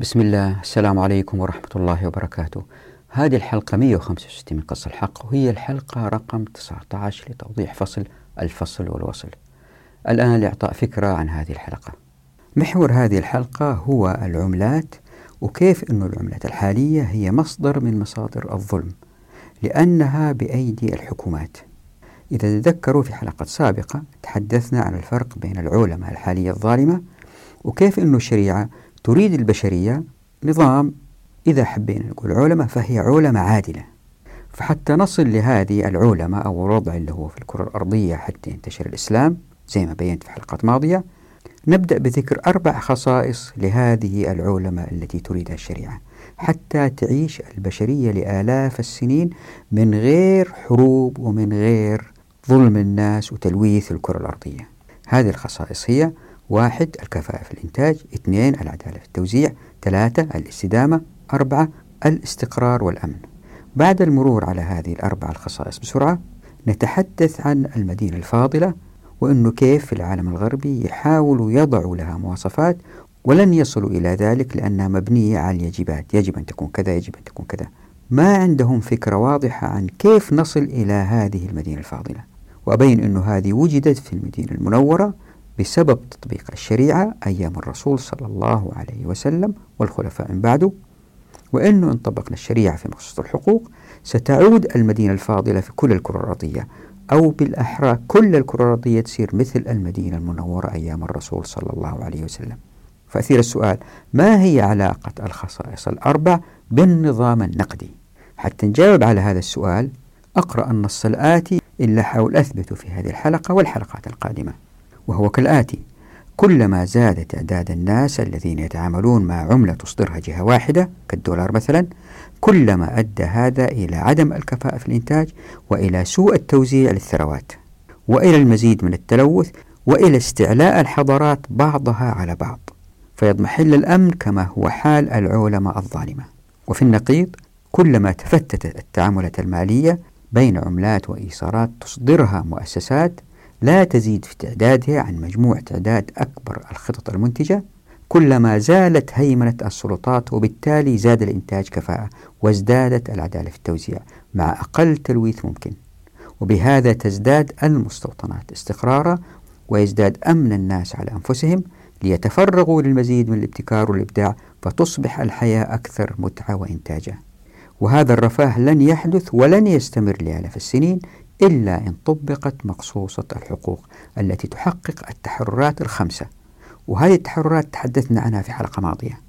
بسم الله. السلام عليكم ورحمة الله وبركاته. هذه الحلقة 165 من قص الحق وهي الحلقة رقم 19 لتوضيح فصل الفصل والوصل. الآن لإعطاء فكرة عن هذه الحلقة. محور هذه الحلقة هو العملات وكيف أن العملات الحالية هي مصدر من مصادر الظلم لأنها بأيدي الحكومات. إذا تذكروا في حلقة سابقة تحدثنا عن الفرق بين العولمة الحالية الظالمة وكيف أن الشريعة تريد البشرية نظام إذا حبينا نقول عولمة فهي عولمة عادلة. فحتى نصل لهذه العولمة أو الوضع اللي هو في الكرة الأرضية حتى ينتشر الإسلام زي ما بينت في حلقات ماضية نبدأ بذكر أربع خصائص لهذه العولمة التي تريدها الشريعة حتى تعيش البشرية لآلاف السنين من غير حروب ومن غير ظلم الناس وتلويث الكرة الأرضية. هذه الخصائص هي واحد الكفاءة في الإنتاج. اثنين العدالة في التوزيع. ثلاثة الاستدامة. أربعة الاستقرار والأمن. بعد المرور على هذه الأربع الخصائص بسرعة نتحدث عن المدينة الفاضلة وأنه كيف في العالم الغربي يحاولوا يضعوا لها مواصفات ولن يصلوا إلى ذلك لأنها مبنية على اليجبات يجب أن تكون كذا يجب أن تكون كذا. ما عندهم فكرة واضحة عن كيف نصل إلى هذه المدينة الفاضلة. وأبين أنه هذه وجدت في المدينة المنورة بسبب تطبيق الشريعة أيام الرسول صلى الله عليه وسلم والخلفاء من بعده وأنه إن طبقنا الشريعة في مخصوص الحقوق ستعود المدينة الفاضلة في كل الكرة الأرضية أو بالأحرى كل الكرة الأرضية تصير مثل المدينة المنورة أيام الرسول صلى الله عليه وسلم. فأثير السؤال ما هي علاقة الخصائص الأربع بالنظام النقدي؟ حتى نجاوب على هذا السؤال أقرأ النص الآتي إلا حاول أثبته في هذه الحلقة والحلقات القادمة. وهو كالآتي. كلما زاد تعداد الناس الذين يتعاملون مع عملة تصدرها جهة واحدة كالدولار مثلا كلما أدى هذا إلى عدم الكفاءة في الإنتاج وإلى سوء التوزيع للثروات وإلى المزيد من التلوث وإلى استعلاء الحضارات بعضها على بعض فيضمحل الأمن كما هو حال العولمة الظالمة. وفي النقيض كلما تفتتت التعاملات المالية بين عملات وإيصارات تصدرها مؤسسات لا تزيد في تعدادها عن مجموع تعداد أكبر الخطط المنتجة كلما زالت هيمنة السلطات وبالتالي زاد الإنتاج كفاءة وازدادت العدالة في التوزيع مع أقل تلويث ممكن. وبهذا تزداد المستوطنات استقرارا ويزداد أمن الناس على أنفسهم ليتفرغوا للمزيد من الابتكار والإبداع فتصبح الحياة أكثر متعة وإنتاجا. وهذا الرفاه لن يحدث ولن يستمر لآلاف السنين إلا إن طبقت مقصوصة الحقوق التي تحقق التحررات الخمسة. وهذه التحررات تحدثنا عنها في حلقة ماضية.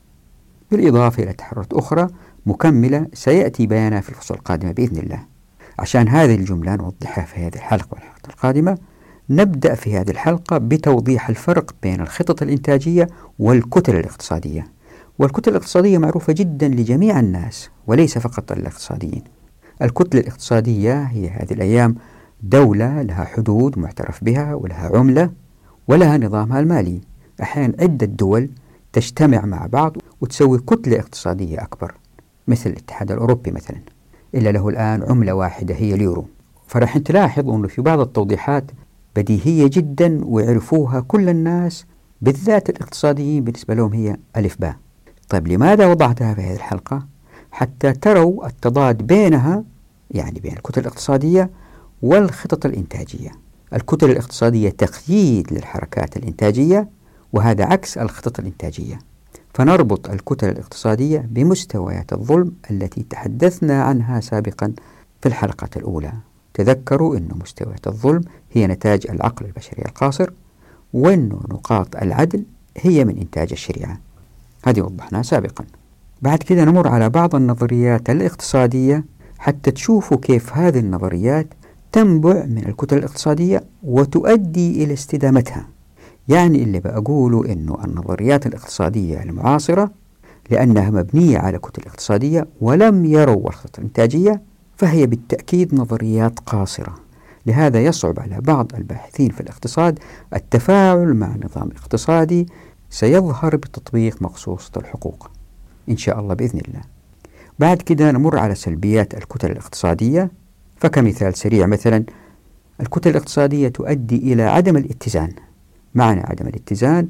بالإضافة إلى تحررات أخرى مكملة سيأتي بيانها في الفصول القادمة بإذن الله. عشان هذه الجملة نوضحها في هذه الحلقة والحلقة القادمة نبدأ في هذه الحلقة بتوضيح الفرق بين الخطط الإنتاجية والكتل الاقتصادية. والكتل الاقتصادية معروفة جدا لجميع الناس وليس فقط الاقتصاديين الكتلة الاقتصادية هي هذه الأيام دولة لها حدود معترف بها ولها عملة ولها نظامها المالي. أحيانا عدة دول تجتمع مع بعض وتسوي كتلة اقتصادية أكبر مثل الاتحاد الأوروبي مثلا. إلا له الآن عملة واحدة هي اليورو. فراح تلاحظ أنه في بعض التوضيحات بديهية جدا ويعرفوها كل الناس بالذات الاقتصاديين بالنسبة لهم هي ألف باء. طيب لماذا وضعتها في هذه الحلقة؟ حتى تروا التضاد بينها يعني بين الكتل الاقتصادية والخطط الإنتاجية. الكتل الاقتصادية تقييد للحركات الإنتاجية وهذا عكس الخطط الإنتاجية. فنربط الكتل الاقتصادية بمستويات الظلم التي تحدثنا عنها سابقا في الحلقة الأولى. تذكروا أن مستويات الظلم هي نتاج العقل البشري القاصر وأن نقاط العدل هي من إنتاج الشريعة. هذه وضحناها سابقا. بعد كده نمر على بعض النظريات الاقتصادية حتى تشوفوا كيف هذه النظريات تنبع من الكتل الاقتصادية وتؤدي إلى استدامتها. يعني اللي بقوله أنه النظريات الاقتصادية المعاصرة لأنها مبنية على كتل اقتصادية ولم يروا الخطة الإنتاجية فهي بالتأكيد نظريات قاصرة. لهذا يصعب على بعض الباحثين في الاقتصاد التفاعل مع نظام اقتصادي سيظهر بتطبيق مقصوصة الحقوق. إن شاء الله بإذن الله. بعد كده نمر على سلبيات الكتل الاقتصادية. فكمثال سريع مثلا الكتل الاقتصادية تؤدي إلى عدم الاتزان. معنى عدم الاتزان؟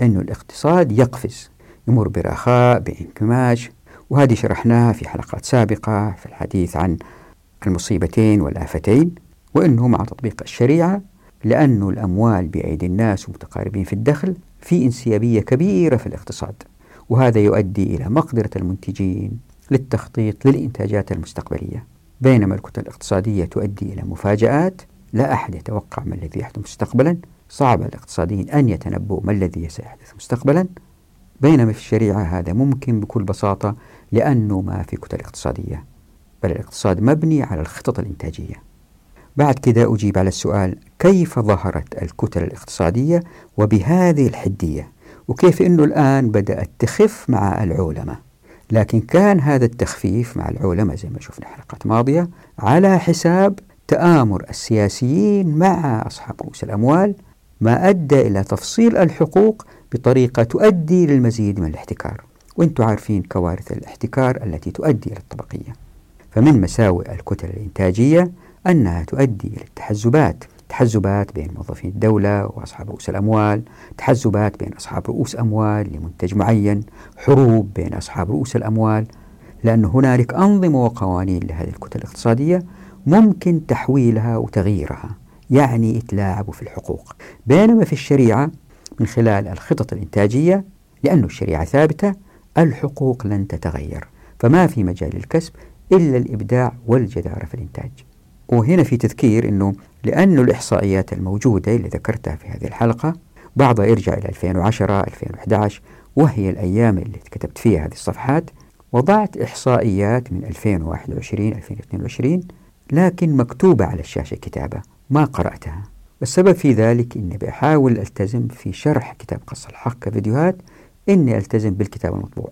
أن الاقتصاد يقفز يمر برخاء بانكماش. وهذه شرحناها في حلقات سابقة في الحديث عن المصيبتين والآفتين وأنه مع تطبيق الشريعة لأن الأموال بأيدي الناس ومتقاربين في الدخل في انسيابية كبيرة في الاقتصاد. وهذا يؤدي إلى مقدرة المنتجين للتخطيط للإنتاجات المستقبلية. بينما الكتل الاقتصادية تؤدي إلى مفاجآت لا أحد يتوقع ما الذي يحدث مستقبلا. صعب على الاقتصاديين أن يتنبؤوا ما الذي سيحدث مستقبلا. بينما في الشريعة هذا ممكن بكل بساطة لأنه ما في كتل اقتصادية بل الاقتصاد مبني على الخطط الإنتاجية. بعد كده أجيب على السؤال كيف ظهرت الكتل الاقتصادية وبهذه الحدية؟ وكيف أنه الآن بدأت تخف مع العولمة. لكن كان هذا التخفيف مع العولمة زي ما شفنا حلقات ماضية على حساب تآمر السياسيين مع أصحاب رؤوس الأموال ما أدى إلى تفصيل الحقوق بطريقة تؤدي للمزيد من الاحتكار. وأنتم عارفين كوارث الاحتكار التي تؤدي إلى الطبقية. فمن مساوئ الكتل الإنتاجية أنها تؤدي إلى التحزبات. تحزبات بين موظفين الدولة وأصحاب رؤوس الأموال تحزبات بين أصحاب رؤوس أموال لمنتج معين حروب بين أصحاب رؤوس الأموال. لأن هنالك أنظمة وقوانين لهذه الكتل الاقتصادية ممكن تحويلها وتغييرها يعني يتلاعبوا في الحقوق. بينما في الشريعة من خلال الخطط الإنتاجية لأن الشريعة ثابتة الحقوق لن تتغير فما في مجال للكسب إلا الإبداع والجدارة في الإنتاج. وهنا في تذكير أنه لأن الإحصائيات الموجودة اللي ذكرتها في هذه الحلقة بعضها يرجع إلى 2010 2011 وهي الأيام اللي كتبت فيها هذه الصفحات وضعت إحصائيات من 2021 2022 لكن مكتوبة على الشاشة كتابة ما قرأتها. والسبب في ذلك أني بحاول ألتزم في شرح كتاب قص الحق كفيديوهات أني ألتزم بالكتاب المطبوع.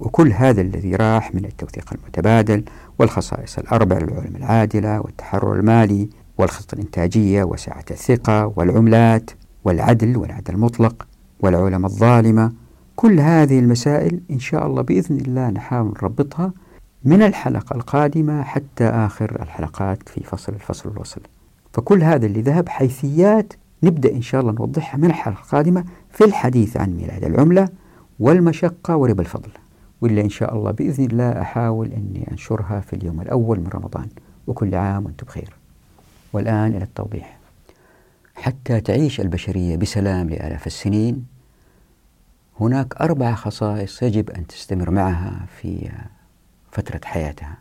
وكل هذا الذي راح من التوثيق المتبادل والخصائص الأربع للعلوم العادلة والتحرر المالي والخطة الإنتاجية وسعة الثقة والعملات والعدل والعدل المطلق والعلماء الظالمة. كل هذه المسائل إن شاء الله بإذن الله نحاول نربطها من الحلقة القادمة حتى آخر الحلقات في فصل الفصل الوصل. فكل هذا اللي ذهب حيثيات نبدأ إن شاء الله نوضحها من الحلقة القادمة في الحديث عن ميلاد العملة والمشقة وربا الفضل. وإلا إن شاء الله بإذن الله أحاول أني أنشرها في اليوم الأول من رمضان. وكل عام وأنتم بخير. والآن إلى التوضيح. حتى تعيش البشرية بسلام لآلاف السنين هناك أربع خصائص يجب أن تستمر معها في فترة حياتها.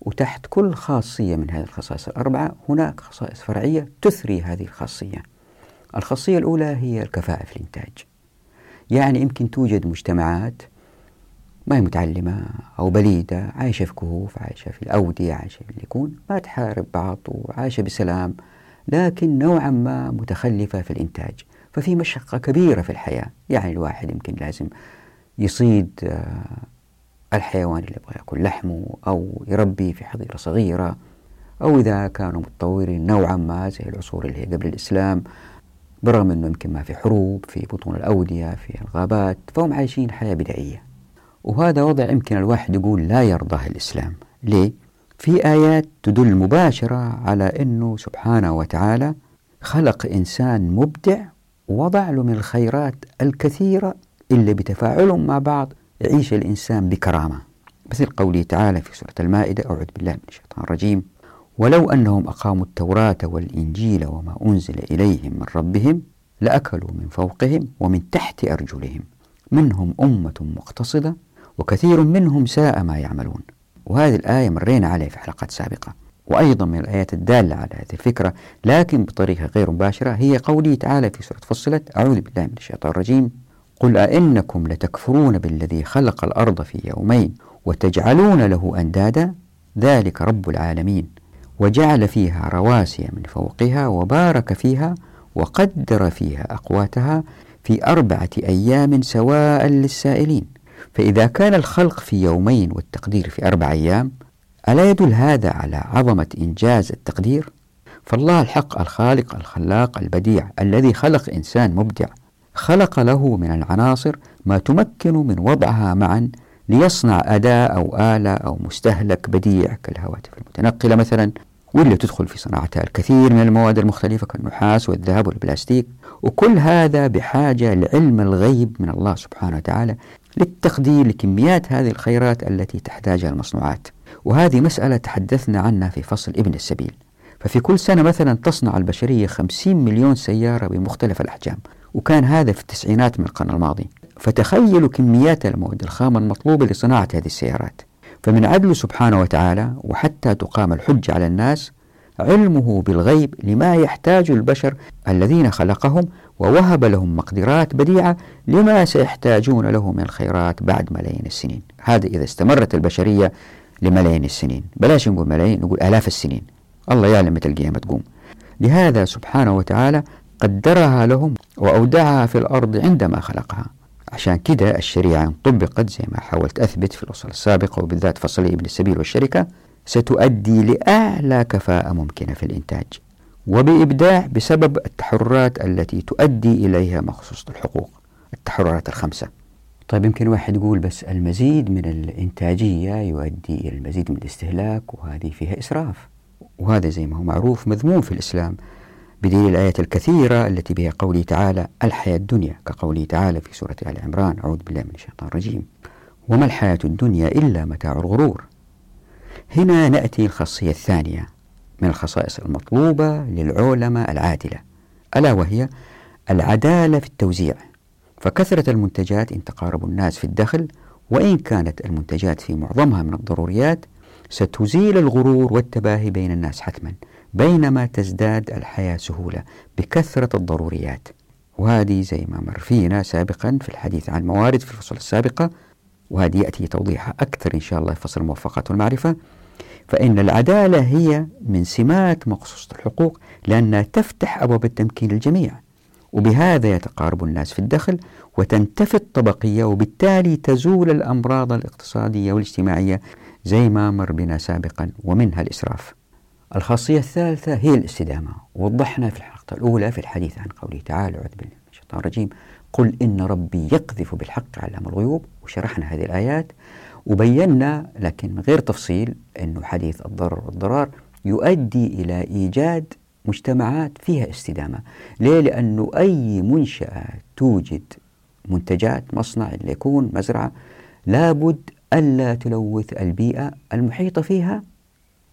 وتحت كل خاصية من هذه الخصائص الأربعة هناك خصائص فرعية تثري هذه الخاصية. الخاصية الأولى هي الكفاءة في الإنتاج. يعني يمكن توجد مجتمعات ما هي متعلمة أو بليدة عايشة في كهوف عايشة في الأودية عايشة في اللي يكون ما تحارب بعض وعايشة بسلام لكن نوعا ما متخلفة في الإنتاج. ففي مشقة كبيرة في الحياة. يعني الواحد يمكن لازم يصيد آه، الحيوان اللي يبغى يأكل لحمه أو يربي في حظيرة صغيرة أو إذا كانوا متطورين نوعا ما زي العصور اللي هي قبل الإسلام برغم أنه يمكن ما في حروب في بطون الأودية في الغابات فهم عايشين حياة بدائية. وهذا وضع يمكن الواحد يقول لا يرضاه الإسلام ليه؟ في آيات تدل مباشرة على أنه سبحانه وتعالى خلق إنسان مبدع ووضع له من الخيرات الكثيرة اللي بتفاعلهم مع بعض يعيش الإنسان بكرامة مثل قوله تعالى في سورة المائدة أعوذ بالله من الشيطان الرجيم ولو أنهم أقاموا التوراة والإنجيل وما أنزل إليهم من ربهم لأكلوا من فوقهم ومن تحت أرجلهم منهم أمة مقتصدة وكثير منهم ساء ما يعملون. وهذه الآية مرينا عليها في حلقات سابقة. وأيضا من الآيات الدالة على هذه الفكرة لكن بطريقة غير مباشرة هي قوله تعالى في سورة فصلت أعوذ بالله من الشيطان الرجيم. قل أئنكم لتكفرون بالذي خلق الأرض في يومين وتجعلون له أندادا؟ ذلك رب العالمين. وجعل فيها رواسي من فوقها وبارك فيها وقدر فيها أقواتها في أربعة أيام سواء للسائلين. فإذا كان الخلق في يومين والتقدير في أربع أيام ألا يدل هذا على عظمة إنجاز التقدير؟ فالله الحق الخالق الخلاق البديع الذي خلق إنسان مبدع خلق له من العناصر ما تمكن من وضعها معا ليصنع أداة أو آلة أو مستهلك بديع كالهواتف المتنقلة مثلا واللي تدخل في صناعتها الكثير من المواد المختلفة كالنحاس والذهب والبلاستيك وكل هذا بحاجة لعلم الغيب من الله سبحانه وتعالى للتقدير لكميات هذه الخيرات التي تحتاجها المصنوعات. وهذه مسألة تحدثنا عنها في فصل ابن السبيل. ففي كل سنة مثلا تصنع البشرية 50 مليون سيارة بمختلف الأحجام وكان هذا في التسعينات من القرن الماضي. فتخيلوا كميات المواد الخام المطلوبة لصناعة هذه السيارات. فمن عدله سبحانه وتعالى وحتى تقام الحجة على الناس علمه بالغيب لما يحتاج البشر الذين خلقهم ووهب لهم مقدرات بديعة لما سيحتاجون له من الخيرات بعد ملايين السنين. هذا إذا استمرت البشرية لملايين السنين. بلاش نقول ملايين نقول آلاف السنين. الله يعلم متى القيامة تقوم. لهذا سبحانه وتعالى قدرها لهم وأودعها في الأرض عندما خلقها. عشان كده الشريعة طبقت زي ما حاولت أثبت في الأصل السابقة وبالذات فصل ابن السبيل والشركة. ستؤدي لأعلى كفاءة ممكنة في الإنتاج وبإبداع بسبب التحررات التي تؤدي إليها مخصوصة الحقوق التحررات الخمسة. طيب يمكن واحد يقول بس المزيد من الإنتاجية يؤدي إلى المزيد من الاستهلاك وهذه فيها إسراف. وهذا زي ما هو معروف مذموم في الإسلام بدليل الآيات الكثيرة التي بها قوله تعالى الحياة الدنيا كقوله تعالى في سورة آل عمران أعوذ بالله من الشيطان الرجيم. وما الحياة الدنيا إلا متاع الغرور. هنا نأتي الخاصية الثانية من الخصائص المطلوبة للعولمة العادلة ألا وهي العدالة في التوزيع. فكثرة المنتجات إن تقارب الناس في الدخل وإن كانت المنتجات في معظمها من الضروريات ستزيل الغرور والتباهي بين الناس حتما بينما تزداد الحياة سهولة بكثرة الضروريات. وهذه زي ما مر فينا سابقا في الحديث عن الموارد في الفصل السابقة وهذه يأتي توضيحها أكثر إن شاء الله في فصل الموفقات والمعرفة فإن العدالة هي من سمات مقصوصة الحقوق لأنها تفتح أبواب التمكين للجميع. وبهذا يتقارب الناس في الدخل وتنتفي الطبقية وبالتالي تزول الأمراض الاقتصادية والاجتماعية زي ما مر بنا سابقا ومنها الإسراف. الخاصية الثالثة هي الاستدامة. وضحنا في الحلقة الأولى في الحديث عن قوله تعالى أعوذ بالله من الشيطان الرجيم. قل إن ربي يقذف بالحق علام الغيوب. وشرحنا هذه الآيات وبينا لكن من غير تفصيل أنه حديث الضرر والضرار يؤدي إلى إيجاد مجتمعات فيها استدامة. ليه؟ لأنه أي منشأة توجد منتجات مصنع اللي يكون مزرعة لابد ألا تلوث البيئة المحيطة فيها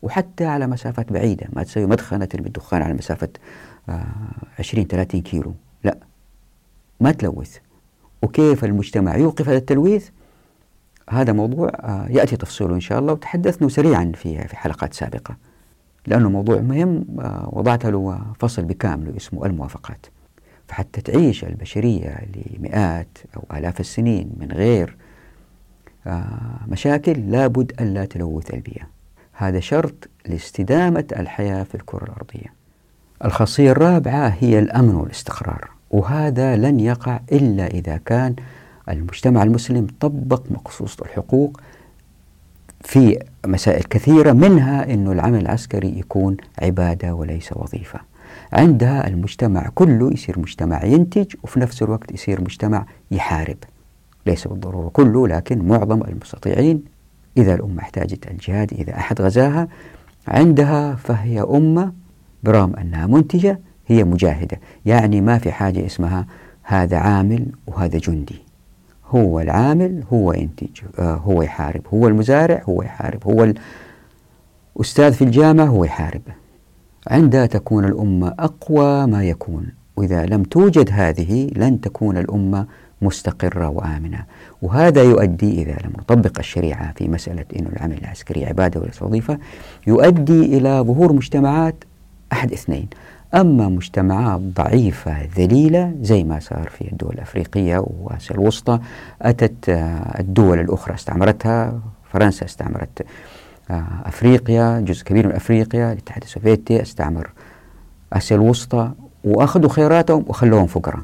وحتى على مسافات بعيدة. ما تسوي مدخنة ترمي الدخان على مسافة آه 20 30 كيلو. لا ما تلوث. وكيف المجتمع يوقف هذا التلويث؟ هذا موضوع آه يأتي تفصيله إن شاء الله وتحدثنا سريعا فيها في حلقات سابقة. لأنه موضوع مهم آه وضعت له فصل بكامله اسمه الموافقات. فحتى تعيش البشرية لمئات أو آلاف السنين من غير آه مشاكل لابد أن لا تلوث البيئة. هذا شرط لاستدامة الحياة في الكرة الأرضية. الخاصية الرابعة هي الأمن والاستقرار وهذا لن يقع إلا إذا كان المجتمع المسلم طبق مقصوصة الحقوق في مسائل كثيرة منها أن العمل العسكري يكون عبادة وليس وظيفة. عندها المجتمع كله يصير مجتمع ينتج وفي نفس الوقت يصير مجتمع يحارب. ليس بالضرورة كله لكن معظم المستطيعين إذا الأمة احتاجت الجهاد إذا أحد غزاها عندها فهي أمة برغم أنها منتجة هي مجاهدة. يعني ما في حاجة اسمها هذا عامل وهذا جندي. هو العامل هو ينتج آه هو يحارب. هو المزارع هو يحارب. هو الأستاذ في الجامعة هو يحارب. عندها تكون الأمة أقوى ما يكون. وإذا لم توجد هذه لن تكون الأمة مستقرة وآمنة. وهذا يؤدي إذا لم نطبق الشريعة في مسألة أن العمل العسكري عبادة وليس وظيفة يؤدي إلى ظهور مجتمعات أحد اثنين. أما مجتمعات ضعيفة ذليلة زي ما صار في الدول الأفريقية وآسيا الوسطى أتت الدول الأخرى استعمرتها. فرنسا استعمرت أفريقيا جزء كبير من أفريقيا الاتحاد السوفيتي استعمر آسيا الوسطى وأخذوا خيراتهم وخلوهم فقراء.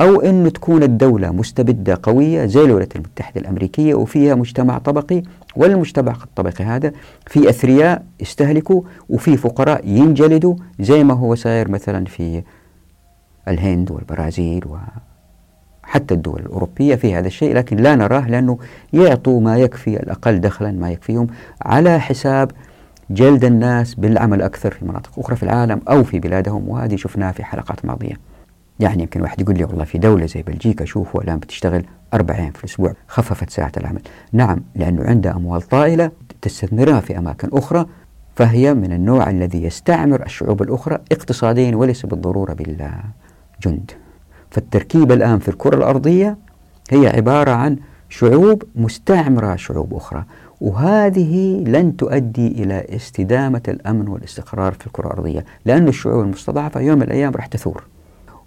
أو أن تكون الدولة مستبدة قوية زي الولايات المتحدة الأمريكية وفيها مجتمع طبقي والمجتمع الطبقي هذا في أثرياء يستهلكوا وفي فقراء ينجلدوا زي ما هو صاير مثلا في الهند والبرازيل وحتى الدول الأوروبية في هذا الشيء لكن لا نراه لأنه يعطوا ما يكفي الأقل دخلا ما يكفيهم على حساب جلد الناس بالعمل أكثر في مناطق أخرى في العالم أو في بلادهم وهذه شفناها في حلقات ماضية. يعني يمكن واحد يقول لي والله في دولة زي بلجيكا شوفوا الآن بتشتغل أربع أيام في الأسبوع خففت ساعة العمل. نعم لأنه عندها أموال طائلة تستثمرها في أماكن أخرى فهي من النوع الذي يستعمر الشعوب الأخرى اقتصاديا وليس بالضرورة بالجند. فالتركيبة الآن في الكرة الأرضية هي عبارة عن شعوب مستعمرة شعوب أخرى وهذه لن تؤدي إلى استدامة الأمن والاستقرار في الكرة الأرضية لأن الشعوب المستضعفة يوم من الأيام راح تثور.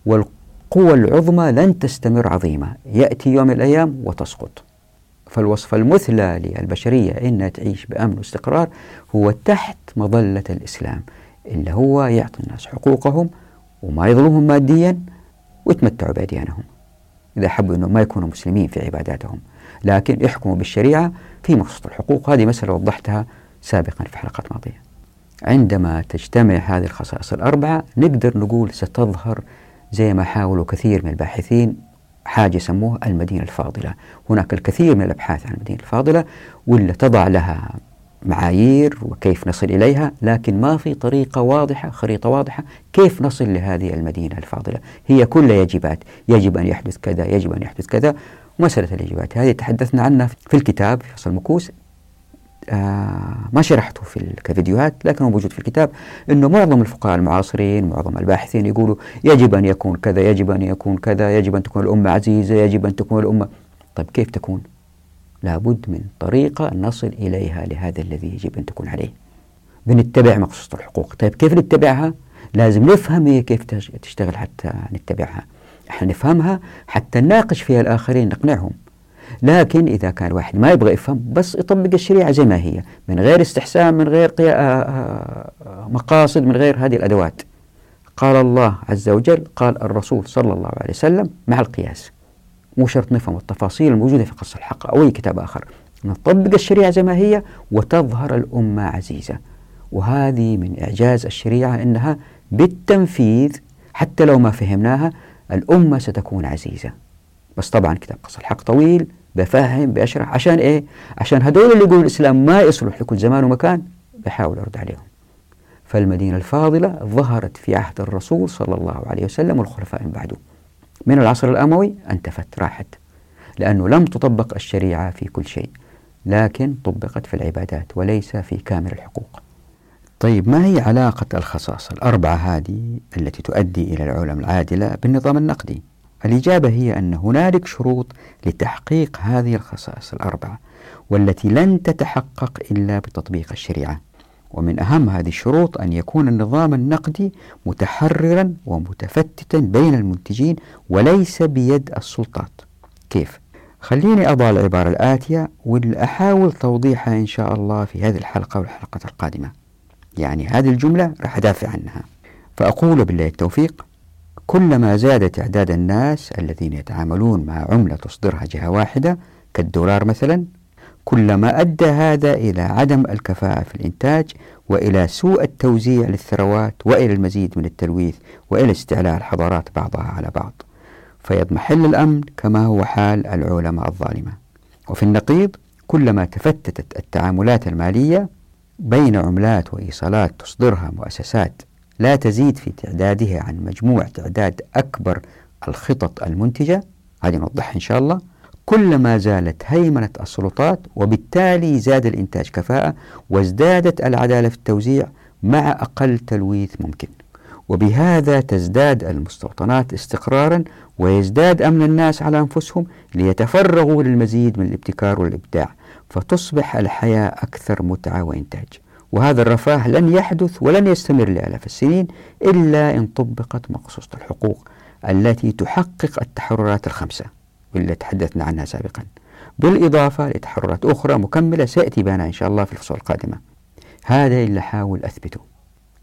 والقوى العظمى لن تستمر عظيمة. يأتي يوم الأيام وتسقط. فالوصفة المثلى للبشرية إنها تعيش بأمن واستقرار هو تحت مظلة الإسلام. اللي هو يعطي الناس حقوقهم وما يظلمهم ماديا ويتمتعوا بأديانهم. إذا حبوا أنه ما يكونوا مسلمين في عباداتهم لكن يحكموا بالشريعة في مخصوص الحقوق. هذه مسألة وضحتها سابقا في حلقات ماضية. عندما تجتمع هذه الخصائص الأربعة نقدر نقول ستظهر زي ما حاولوا كثير من الباحثين حاجة يسموها المدينة الفاضلة. هناك الكثير من الأبحاث عن المدينة الفاضلة واللي تضع لها معايير وكيف نصل إليها لكن ما في طريقة واضحة خريطة واضحة كيف نصل لهذه المدينة الفاضلة. هي كلها يجبات يجب أن يحدث كذا يجب أن يحدث كذا. مسألة اليجبات هذه تحدثنا عنها في الكتاب في فصل المكوس. آه ما شرحته في كفيديوهات لكنه موجود في الكتاب إنه معظم الفقهاء المعاصرين معظم الباحثين يقولوا يجب أن يكون كذا يجب أن يكون كذا يجب أن تكون الأمة عزيزة يجب أن تكون الأمة طيب كيف تكون؟ لابد من طريقة نصل إليها لهذا الذي يجب أن تكون عليه. بنتبع مقصود الحقوق، طيب كيف نتبعها؟ لازم نفهم هي كيف تشتغل حتى نتبعها. إحنا نفهمها حتى نناقش فيها الآخرين نقنعهم. لكن إذا كان الواحد ما يبغى يفهم بس يطبق الشريعة زي ما هي من غير استحسان من غير آه، آه، مقاصد من غير هذه الأدوات. قال الله عز وجل قال الرسول صلى الله عليه وسلم مع القياس. مو شرط نفهم التفاصيل الموجودة في قصة الحق أو أي كتاب آخر. نطبق الشريعة زي ما هي وتظهر الأمة عزيزة. وهذه من إعجاز الشريعة أنها بالتنفيذ حتى لو ما فهمناها الأمة ستكون عزيزة. بس طبعا كتاب قصة الحق طويل بفهم بشرح عشان إيه؟ عشان هذول اللي يقولوا الإسلام ما يصلح لكل زمان ومكان بحاول ارد عليهم. فالمدينة الفاضلة ظهرت في عهد الرسول صلى الله عليه وسلم والخلفاء من بعده. من العصر الأموي انتفت راحت. لأنه لم تطبق الشريعة في كل شيء لكن طبقت في العبادات وليس في كامل الحقوق. طيب ما هي علاقة الخصائص الأربعة هذه التي تؤدي إلى العلم العادلة بالنظام النقدي؟ الإجابة هي أن هنالك شروط لتحقيق هذه الخصائص الأربعة والتي لن تتحقق إلا بتطبيق الشريعة. ومن أهم هذه الشروط أن يكون النظام النقدي متحررا ومتفتتا بين المنتجين وليس بيد السلطات. كيف؟ خليني أضع العبارة الآتية والأحاول توضيحها إن شاء الله في هذه الحلقة والحلقة القادمة. يعني هذه الجملة راح أدافع عنها. فأقول بالله التوفيق. كلما زاد تعداد الناس الذين يتعاملون مع عملة تصدرها جهة واحدة كالدولار مثلا كلما أدى هذا إلى عدم الكفاءة في الإنتاج وإلى سوء التوزيع للثروات وإلى المزيد من التلويث وإلى استعلاء الحضارات بعضها على بعض. فيضمحل الأمن كما هو حال العولمة الظالمة. وفي النقيض كلما تفتتت التعاملات المالية بين عملات وإيصالات تصدرها مؤسسات لا تزيد في تعدادها عن مجموع تعداد أكبر الخطط المنتجة. هذه نوضحها إن شاء الله. كلما زالت هيمنة السلطات وبالتالي زاد الإنتاج كفاءة وازدادت العدالة في التوزيع مع أقل تلويث ممكن. وبهذا تزداد المستوطنات استقرارا ويزداد أمن الناس على أنفسهم ليتفرغوا للمزيد من الابتكار والإبداع فتصبح الحياة أكثر متعة وإنتاج. وهذا الرفاه لن يحدث ولن يستمر لآلاف السنين إلا إن طبقت مقصوصة الحقوق التي تحقق التحررات الخمسة والتي تحدثنا عنها سابقا. بالإضافة لتحررات أخرى مكملة سيأتي بنا إن شاء الله في الفصول القادمة. هذا اللي أحاول أثبته.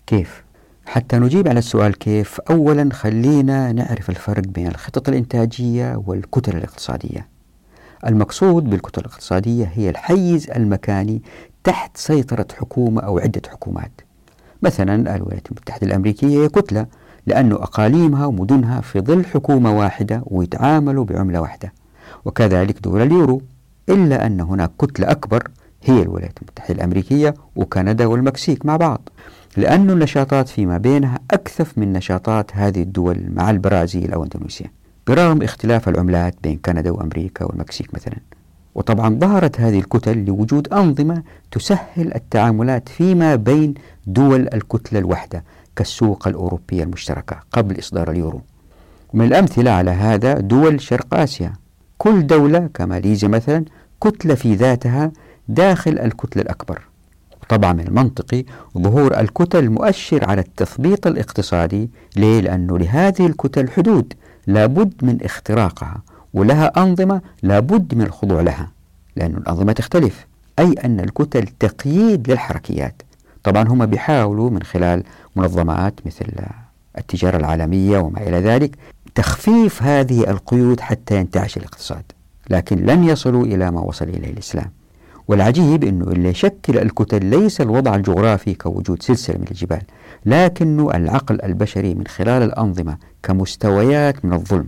كيف؟ حتى نجيب على السؤال كيف؟ أولا خلينا نعرف الفرق بين الخطط الإنتاجية والكتل الاقتصادية. المقصود بالكتل الاقتصادية هي الحيز المكاني تحت سيطرة حكومة أو عدة حكومات. مثلا الولايات المتحدة الأمريكية هي كتلة لأن أقاليمها ومدنها في ظل حكومة واحدة ويتعاملوا بعملة واحدة. وكذلك دول اليورو إلا أن هناك كتلة أكبر هي الولايات المتحدة الأمريكية وكندا والمكسيك مع بعض. لأن النشاطات فيما بينها أكثف من نشاطات هذه الدول مع البرازيل أو إندونيسيا. برغم اختلاف العملات بين كندا وأمريكا والمكسيك مثلا. وطبعا ظهرت هذه الكتل لوجود أنظمة تسهل التعاملات فيما بين دول الكتلة الوحدة كالسوق الأوروبية المشتركة قبل إصدار اليورو. من الأمثلة على هذا دول شرق آسيا. كل دولة كماليزيا مثلا كتلة في ذاتها داخل الكتلة الأكبر. طبعا من المنطقي ظهور الكتل مؤشر على التثبيط الاقتصادي ليه؟ لأنه لهذه الكتل حدود لابد من اختراقها. ولها أنظمة لابد من الخضوع لها لأن الأنظمة تختلف أي أن الكتل تقييد للحركيات. طبعا هم بيحاولوا من خلال منظمات مثل التجارة العالمية وما إلى ذلك تخفيف هذه القيود حتى ينتعش الاقتصاد لكن لن يصلوا إلى ما وصل إليه الإسلام. والعجيب أنه اللي يشكل الكتل ليس الوضع الجغرافي كوجود سلسلة من الجبال لكنه العقل البشري من خلال الأنظمة كمستويات من الظلم.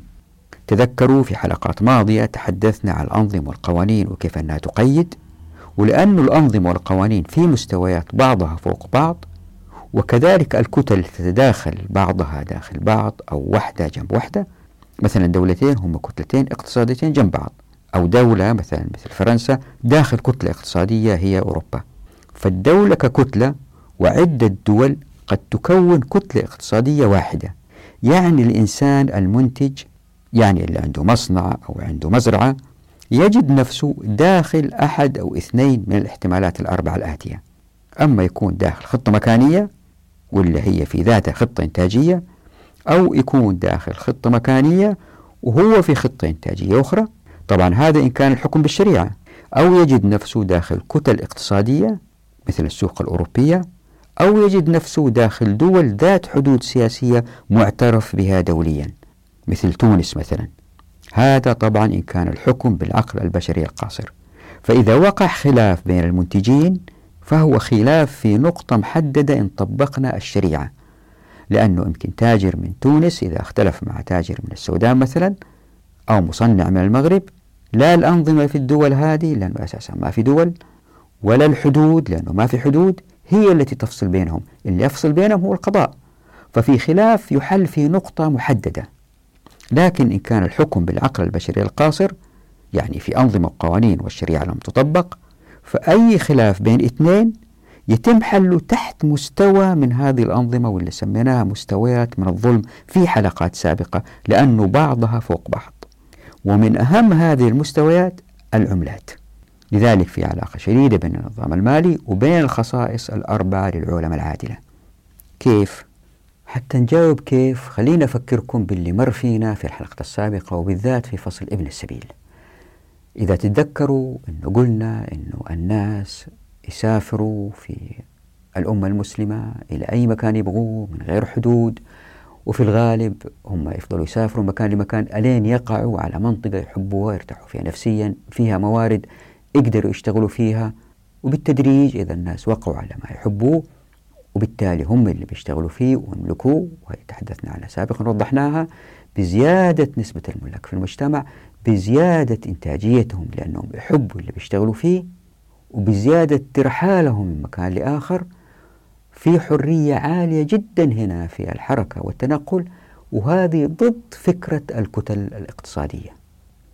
تذكروا في حلقات ماضية تحدثنا عن الأنظمة والقوانين وكيف أنها تقيد ولأن الأنظمة والقوانين في مستويات بعضها فوق بعض وكذلك الكتل تتداخل بعضها داخل بعض أو وحدة جنب وحدة. مثلا دولتين هم كتلتين اقتصاديتين جنب بعض أو دولة مثلا مثل فرنسا داخل كتلة اقتصادية هي أوروبا. فالدولة ككتلة وعدة دول قد تكون كتلة اقتصادية واحدة يعني الإنسان المنتج يعني اللي عنده مصنع أو عنده مزرعة يجد نفسه داخل أحد أو اثنين من الاحتمالات الأربعة الآتية. أما يكون داخل خطة مكانية واللي هي في ذاتها خطة إنتاجية أو يكون داخل خطة مكانية وهو في خطة إنتاجية أخرى طبعا هذا إن كان الحكم بالشريعة. أو يجد نفسه داخل كتل اقتصادية مثل السوق الأوروبية أو يجد نفسه داخل دول ذات حدود سياسية معترف بها دوليا. مثل تونس مثلا. هذا طبعا إن كان الحكم بالعقل البشري القاصر. فإذا وقع خلاف بين المنتجين فهو خلاف في نقطة محددة إن طبقنا الشريعة. لأنه يمكن تاجر من تونس إذا اختلف مع تاجر من السودان مثلا أو مصنع من المغرب لا الأنظمة في الدول هذه لأنه أساسا ما في دول ولا الحدود لأنه ما في حدود هي التي تفصل بينهم. اللي يفصل بينهم هو القضاء. ففي خلاف يحل في نقطة محددة. لكن إن كان الحكم بالعقل البشري القاصر يعني في أنظمة وقوانين والشريعة لم تطبق فأي خلاف بين اثنين يتم حله تحت مستوى من هذه الأنظمة واللي سميناها مستويات من الظلم في حلقات سابقة لأنه بعضها فوق بعض. ومن أهم هذه المستويات العملات. لذلك في علاقة شديدة بين النظام المالي وبين الخصائص الأربعة للعولمة العادلة. كيف؟ حتى نجاوب كيف. خلينا أفكركم باللي مر فينا في الحلقة السابقة وبالذات في فصل ابن السبيل. إذا تتذكروا أنه قلنا أنه الناس يسافروا في الأمة المسلمة إلى أي مكان يبغوه من غير حدود وفي الغالب هم يفضلوا يسافروا مكان لمكان ألين يقعوا على منطقة يحبوها يرتاحوا فيها نفسيا فيها موارد يقدروا يشتغلوا فيها. وبالتدريج إذا الناس وقعوا على ما يحبوه وبالتالي هم اللي بيشتغلوا فيه ويملكوه وهي تحدثنا عنها سابقا. وضحناها بزيادة نسبة الملاك في المجتمع بزيادة إنتاجيتهم لأنهم يحبوا اللي بيشتغلوا فيه وبزيادة ترحالهم من مكان لآخر. في حرية عالية جدا هنا في الحركة والتنقل وهذه ضد فكرة الكتل الاقتصادية.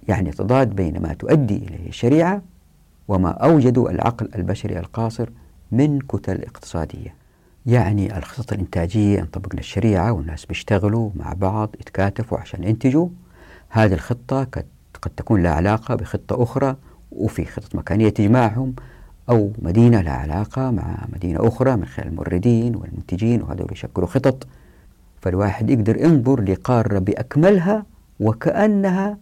يعني تضاد بين ما تؤدي إليه الشريعة وما أوجدوا العقل البشري القاصر من كتل اقتصادية. يعني الخطط الإنتاجية إن طبقنا الشريعة والناس بيشتغلوا مع بعض يتكاتفوا عشان ينتجوا. هذه الخطة قد تكون لها علاقة بخطة أخرى وفي خطط مكانية تجمعهم أو مدينة لها علاقة مع مدينة أخرى من خلال الموردين والمنتجين وهذول يشكلوا خطط. فالواحد يقدر ينظر لقارة بأكملها وكأنها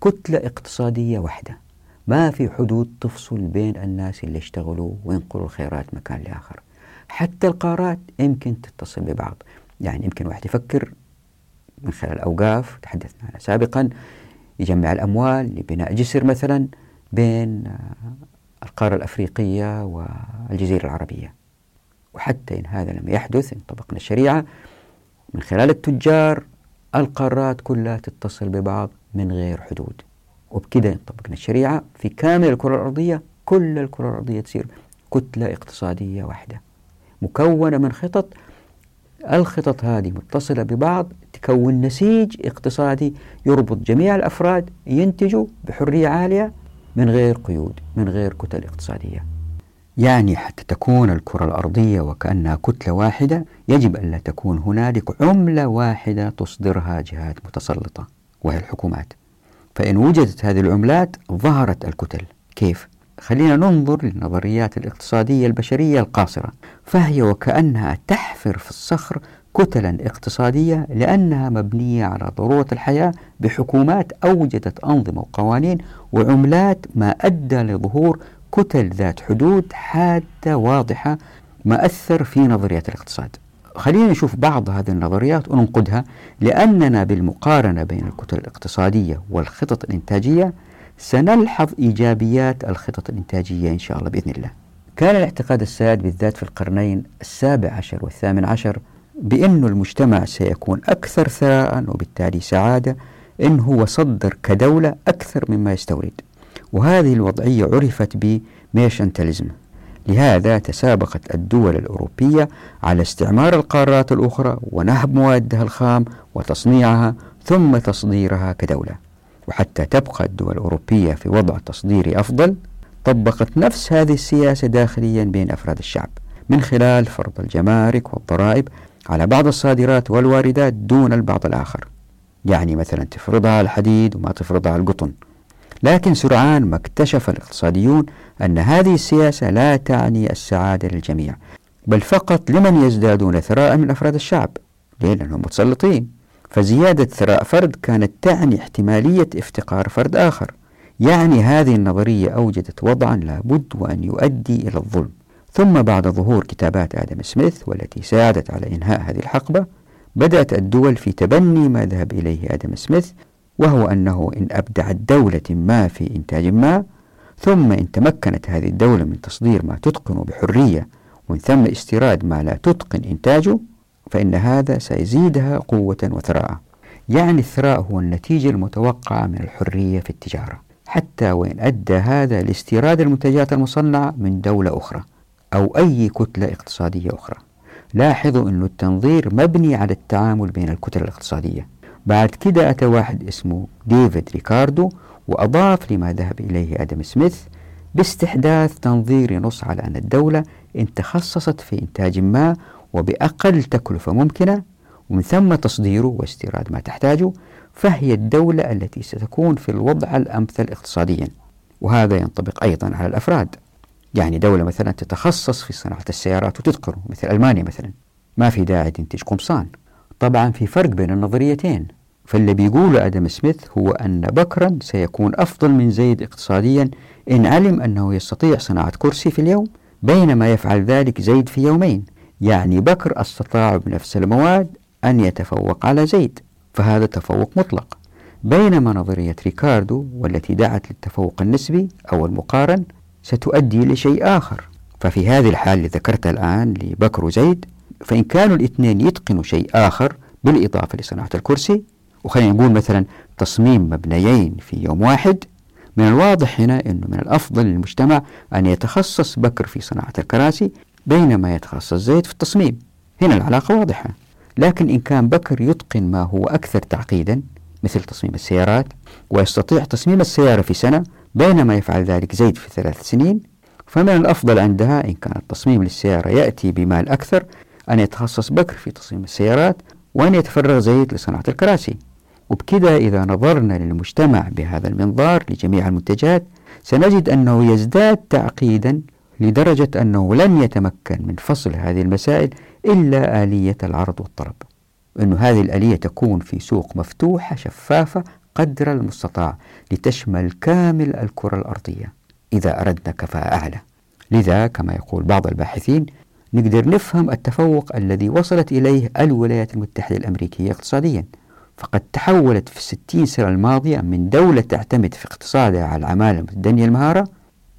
كتلة اقتصادية واحدة. ما في حدود تفصل بين الناس اللي يشتغلوا وينقلوا الخيرات مكان لآخر. حتى القارات يمكن تتصل ببعض. يعني يمكن واحد يفكر من خلال الأوقاف تحدثنا عنها سابقا يجمع الأموال لبناء جسر مثلا بين القارة الأفريقية والجزيرة العربية. وحتى إن هذا لم يحدث إن طبقنا الشريعة من خلال التجار القارات كلها تتصل ببعض من غير حدود. وبكده إن طبقنا الشريعة في كامل الكرة الأرضية كل الكرة الأرضية تصير كتلة اقتصادية واحدة. مكونة من خطط. الخطط هذه متصلة ببعض تكون نسيج اقتصادي يربط جميع الأفراد ينتجوا بحرية عالية من غير قيود من غير كتل اقتصادية. يعني حتى تكون الكرة الأرضية وكأنها كتلة واحدة يجب أن لا تكون هنالك عملة واحدة تصدرها جهات متسلطة وهي الحكومات. فإن وجدت هذه العملات ظهرت الكتل. كيف؟ خلينا ننظر للنظريات الاقتصادية البشرية القاصرة فهي وكأنها تحفر في الصخر كتلا اقتصادية لأنها مبنية على ضرورة الحياة بحكومات أوجدت أنظمة وقوانين وعملات ما أدى لظهور كتل ذات حدود حادة واضحة ما أثر في نظريات الاقتصاد. خلينا نشوف بعض هذه النظريات وننقدها لأننا بالمقارنة بين الكتل الاقتصادية والخطط الإنتاجية سنلحظ إيجابيات الخطط الإنتاجية إن شاء الله بإذن الله. كان الاعتقاد السائد بالذات في القرنين السابع عشر والثامن عشر بأن المجتمع سيكون أكثر ثراء وبالتالي سعادة إن هو صدر كدولة أكثر مما يستورد. وهذه الوضعية عرفت بميشنتاليزم. لهذا تسابقت الدول الأوروبية على استعمار القارات الأخرى ونهب موادها الخام وتصنيعها ثم تصديرها كدولة. وحتى تبقى الدول الأوروبية في وضع تصديري أفضل طبقت نفس هذه السياسة داخليا بين أفراد الشعب من خلال فرض الجمارك والضرائب على بعض الصادرات والواردات دون البعض الآخر. يعني مثلا تفرضها على الحديد وما تفرضها على القطن. لكن سرعان ما اكتشف الاقتصاديون أن هذه السياسة لا تعني السعادة للجميع بل فقط لمن يزدادون ثراء من أفراد الشعب لأنهم متسلطين. فزيادة ثراء فرد كانت تعني احتمالية افتقار فرد آخر. يعني هذه النظرية أوجدت وضعا لابد وأن يؤدي إلى الظلم. ثم بعد ظهور كتابات آدم سميث والتي ساعدت على إنهاء هذه الحقبة بدأت الدول في تبني ما ذهب إليه آدم سميث وهو أنه إن أبدعت دولة ما في إنتاج ما ثم إن تمكنت هذه الدولة من تصدير ما تتقن بحرية ومن ثم استيراد ما لا تتقن إنتاجه فإن هذا سيزيدها قوة وثراء. يعني الثراء هو النتيجة المتوقعة من الحرية في التجارة حتى وإن أدى هذا لاستيراد المنتجات المصنعة من دولة أخرى أو أي كتلة اقتصادية أخرى. لاحظوا أن التنظير مبني على التعامل بين الكتل الاقتصادية. بعد كده أتى واحد اسمه ديفيد ريكاردو وأضاف لما ذهب إليه آدم سميث باستحداث تنظير ينص على أن الدولة إن تخصصت في إنتاج ما وبأقل تكلفة ممكنة ومن ثم تصديره واستيراد ما تحتاجه فهي الدولة التي ستكون في الوضع الأمثل اقتصاديا. وهذا ينطبق أيضا على الأفراد. يعني دولة مثلا تتخصص في صناعة السيارات وتذكره مثل ألمانيا مثلا. ما في داعي تنتج قمصان. طبعا في فرق بين النظريتين. فاللي بيقوله آدم سميث هو أن بكرا سيكون أفضل من زيد اقتصاديا إن علم أنه يستطيع صناعة كرسي في اليوم بينما يفعل ذلك زيد في يومين. يعني بكر أستطاع بنفس المواد أن يتفوق على زيد فهذا تفوق مطلق. بينما نظرية ريكاردو والتي دعت للتفوق النسبي أو المقارن ستؤدي لشيء آخر. ففي هذه الحال اللي ذكرتها الآن لبكر وزيد فإن كانوا الاثنين يتقنوا شيء آخر بالإضافة لصناعة الكرسي وخلينا نقول مثلا تصميم مبنيين في يوم واحد من الواضح هنا أنه من الأفضل للمجتمع أن يتخصص بكر في صناعة الكراسي بينما يتخصص زيد في التصميم. هنا العلاقة واضحة. لكن إن كان بكر يتقن ما هو أكثر تعقيدا مثل تصميم السيارات ويستطيع تصميم السيارة في سنة بينما يفعل ذلك زيد في ثلاث سنين فمن الأفضل عندها إن كان التصميم للسيارة يأتي بمال أكثر أن يتخصص بكر في تصميم السيارات وأن يتفرغ زيد لصناعة الكراسي. وبكذا إذا نظرنا للمجتمع بهذا المنظار لجميع المنتجات سنجد أنه يزداد تعقيدا لدرجة أنه لن يتمكن من فصل هذه المسائل إلا آلية العرض والطلب أن هذه الآلية تكون في سوق مفتوحة شفافة قدر المستطاع لتشمل كامل الكرة الأرضية. إذا أردنا كفاءة أعلى. لذا كما يقول بعض الباحثين نقدر نفهم التفوق الذي وصلت إليه الولايات المتحدة الأمريكية اقتصاديا. فقد تحولت في الستين سنة الماضية من دولة تعتمد في اقتصادها على العمالة المتدنية المهارة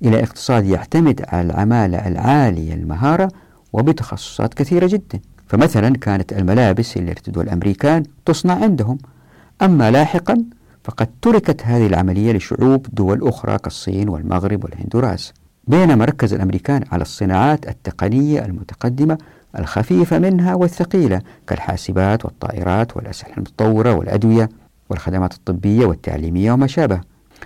إلى اقتصاد يعتمد على العمالة العالية المهارة وبتخصصات كثيرة جدا. فمثلا كانت الملابس اللي ارتدوا الأمريكان تصنع عندهم. أما لاحقا فقد تركت هذه العملية لشعوب دول أخرى كالصين والمغرب والهندوراس بينما ركز الأمريكان على الصناعات التقنية المتقدمة الخفيفة منها والثقيلة كالحاسبات والطائرات والأسلحة المتطورة والأدوية والخدمات الطبية والتعليمية وما شابه.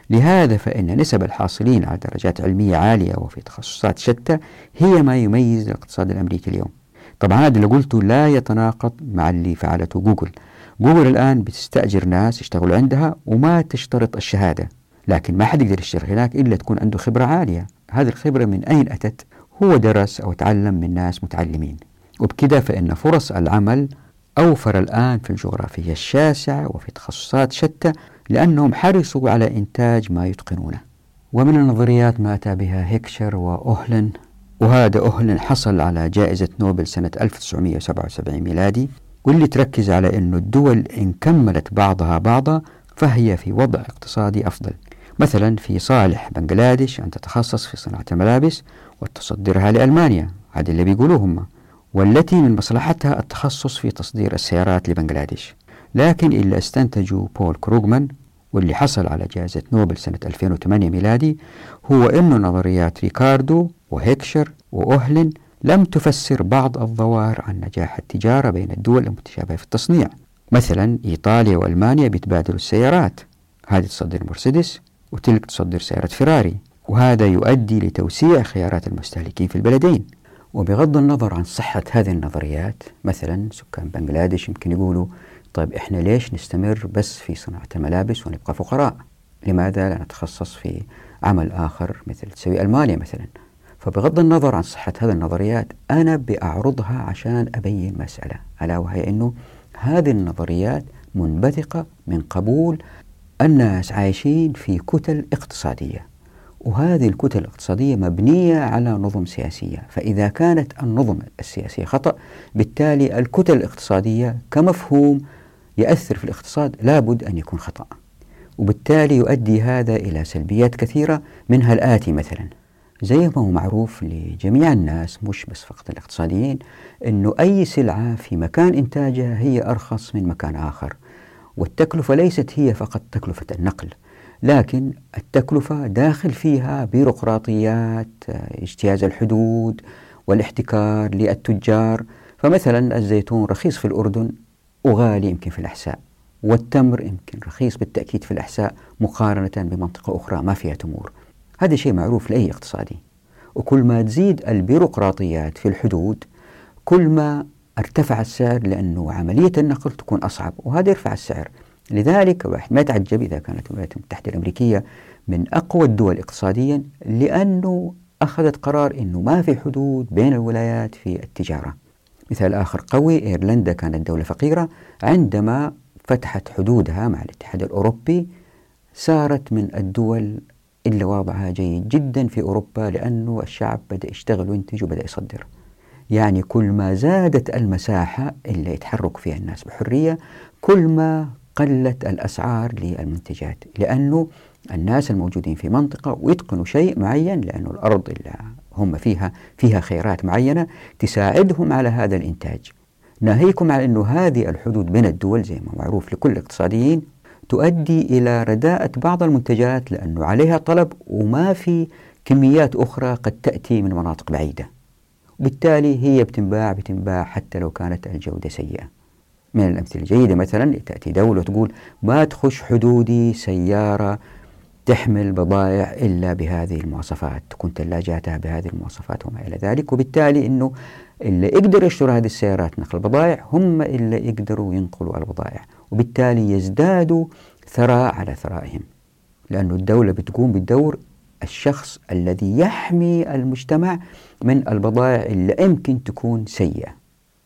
لهذا فإن نسب الحاصلين على درجات علمية عالية وفي تخصصات شتى هي ما يميز الاقتصاد الأمريكي اليوم. طبعا هذا اللي قلته لا يتناقض مع اللي فعلته جوجل. جوجل الآن بتستأجر ناس يشتغلوا عندها وما تشترط الشهادة لكن ما حد يقدر يشتغل هناك إلا تكون عنده خبرة عالية. هذه الخبرة من أين أتت؟ هو درس أو تعلم من ناس متعلمين. وبكذا فإن فرص العمل أوفر الآن في الجغرافيا الشاسعة وفي تخصصات شتى لأنهم حرصوا على إنتاج ما يتقنونه. ومن النظريات ما أتى بها هيكشر وأوهلن وهذا أوهلن حصل على جائزة نوبل سنة 1977 ميلادي واللي تركز على أن الدول إن كملت بعضها بعضا فهي في وضع اقتصادي أفضل. مثلا في صالح بنغلاديش أن تتخصص في صناعة الملابس وتصدرها لألمانيا هذا اللي بيقولوه هم والتي من مصلحتها التخصص في تصدير السيارات لبنغلاديش. لكن اللي استنتجوا بول كروغمان واللي حصل على جائزة نوبل سنة 2008 ميلادي هو أن نظريات ريكاردو وهيكشر وأوهلن لم تفسر بعض الظواهر عن نجاح التجارة بين الدول المتشابهة في التصنيع. مثلا إيطاليا وألمانيا بيتبادلوا السيارات. هذه تصدر مرسيدس وتلك تصدر سيارة فيراري وهذا يؤدي لتوسيع خيارات المستهلكين في البلدين. وبغض النظر عن صحة هذه النظريات مثلا سكان بنغلاديش يمكن يقولوا طيب إحنا ليش نستمر بس في صناعة الملابس ونبقى فقراء؟ لماذا لا نتخصص في عمل آخر مثل تسوي ألمانيا مثلا؟ فبغض النظر عن صحة هذه النظريات أنا بأعرضها عشان أبين مسألة ألا وهي أنه هذه النظريات منبثقة من قبول الناس عايشين في كتل اقتصادية وهذه الكتل الاقتصادية مبنية على نظم سياسية فإذا كانت النظم السياسية خطأ بالتالي الكتل الاقتصادية كمفهوم يأثر في الاقتصاد لابد أن يكون خطأ. وبالتالي يؤدي هذا إلى سلبيات كثيرة منها الآتي مثلا. زي ما هو معروف لجميع الناس مش بس فقط الاقتصاديين أنه أي سلعة في مكان إنتاجها هي أرخص من مكان آخر. والتكلفة ليست هي فقط تكلفة النقل لكن التكلفة داخل فيها بيروقراطيات اجتياز الحدود والاحتكار للتجار. فمثلا الزيتون رخيص في الأردن وغالي يمكن في الأحساء والتمر يمكن رخيص بالتأكيد في الأحساء مقارنة بمنطقة أخرى ما فيها تمور. هذا شيء معروف لأي اقتصادي. وكل ما تزيد البيروقراطيات في الحدود كل ما ارتفع السعر لأنه عملية النقل تكون أصعب وهذا يرفع السعر. لذلك الواحد ما يتعجب إذا كانت الولايات المتحدة الأمريكية من أقوى الدول اقتصاديا لأنه أخذت قرار أنه ما في حدود بين الولايات في التجارة. مثال آخر. قوي إيرلندا كانت دولة فقيرة. عندما فتحت حدودها مع الاتحاد الأوروبي صارت من الدول اللي وضعها جيد جدا في أوروبا لأنه الشعب بدأ يشتغل وينتج وبدأ يصدر. يعني كل ما زادت المساحة اللي يتحرك فيها الناس بحرية كل ما قلت الأسعار للمنتجات. لأنه الناس الموجودين في منطقة ويتقنوا شيء معين لأنه الأرض اللي هم فيها فيها خيرات معينة تساعدهم على هذا الإنتاج. ناهيكم على أنه هذه الحدود بين الدول زي ما معروف لكل الاقتصاديين تؤدي إلى رداءة بعض المنتجات لأنه عليها طلب وما في كميات أخرى قد تأتي من مناطق بعيدة. بالتالي هي بتنباع بتنباع حتى لو كانت الجودة سيئة. من الأمثلة الجيدة مثلا تأتي دولة تقول ما تخش حدودي سيارة تحمل بضائع إلا بهذه المواصفات تكون ثلاجاتها بهذه المواصفات وما إلى ذلك. وبالتالي أنه اللي يقدروا يشتروا هذه السيارات نقل البضائع هم اللي يقدروا ينقلوا البضائع وبالتالي يزدادوا ثراء على ثرائهم لأن الدولة بتقوم بالدور الشخص الذي يحمي المجتمع من البضائع اللي يمكن تكون سيئة.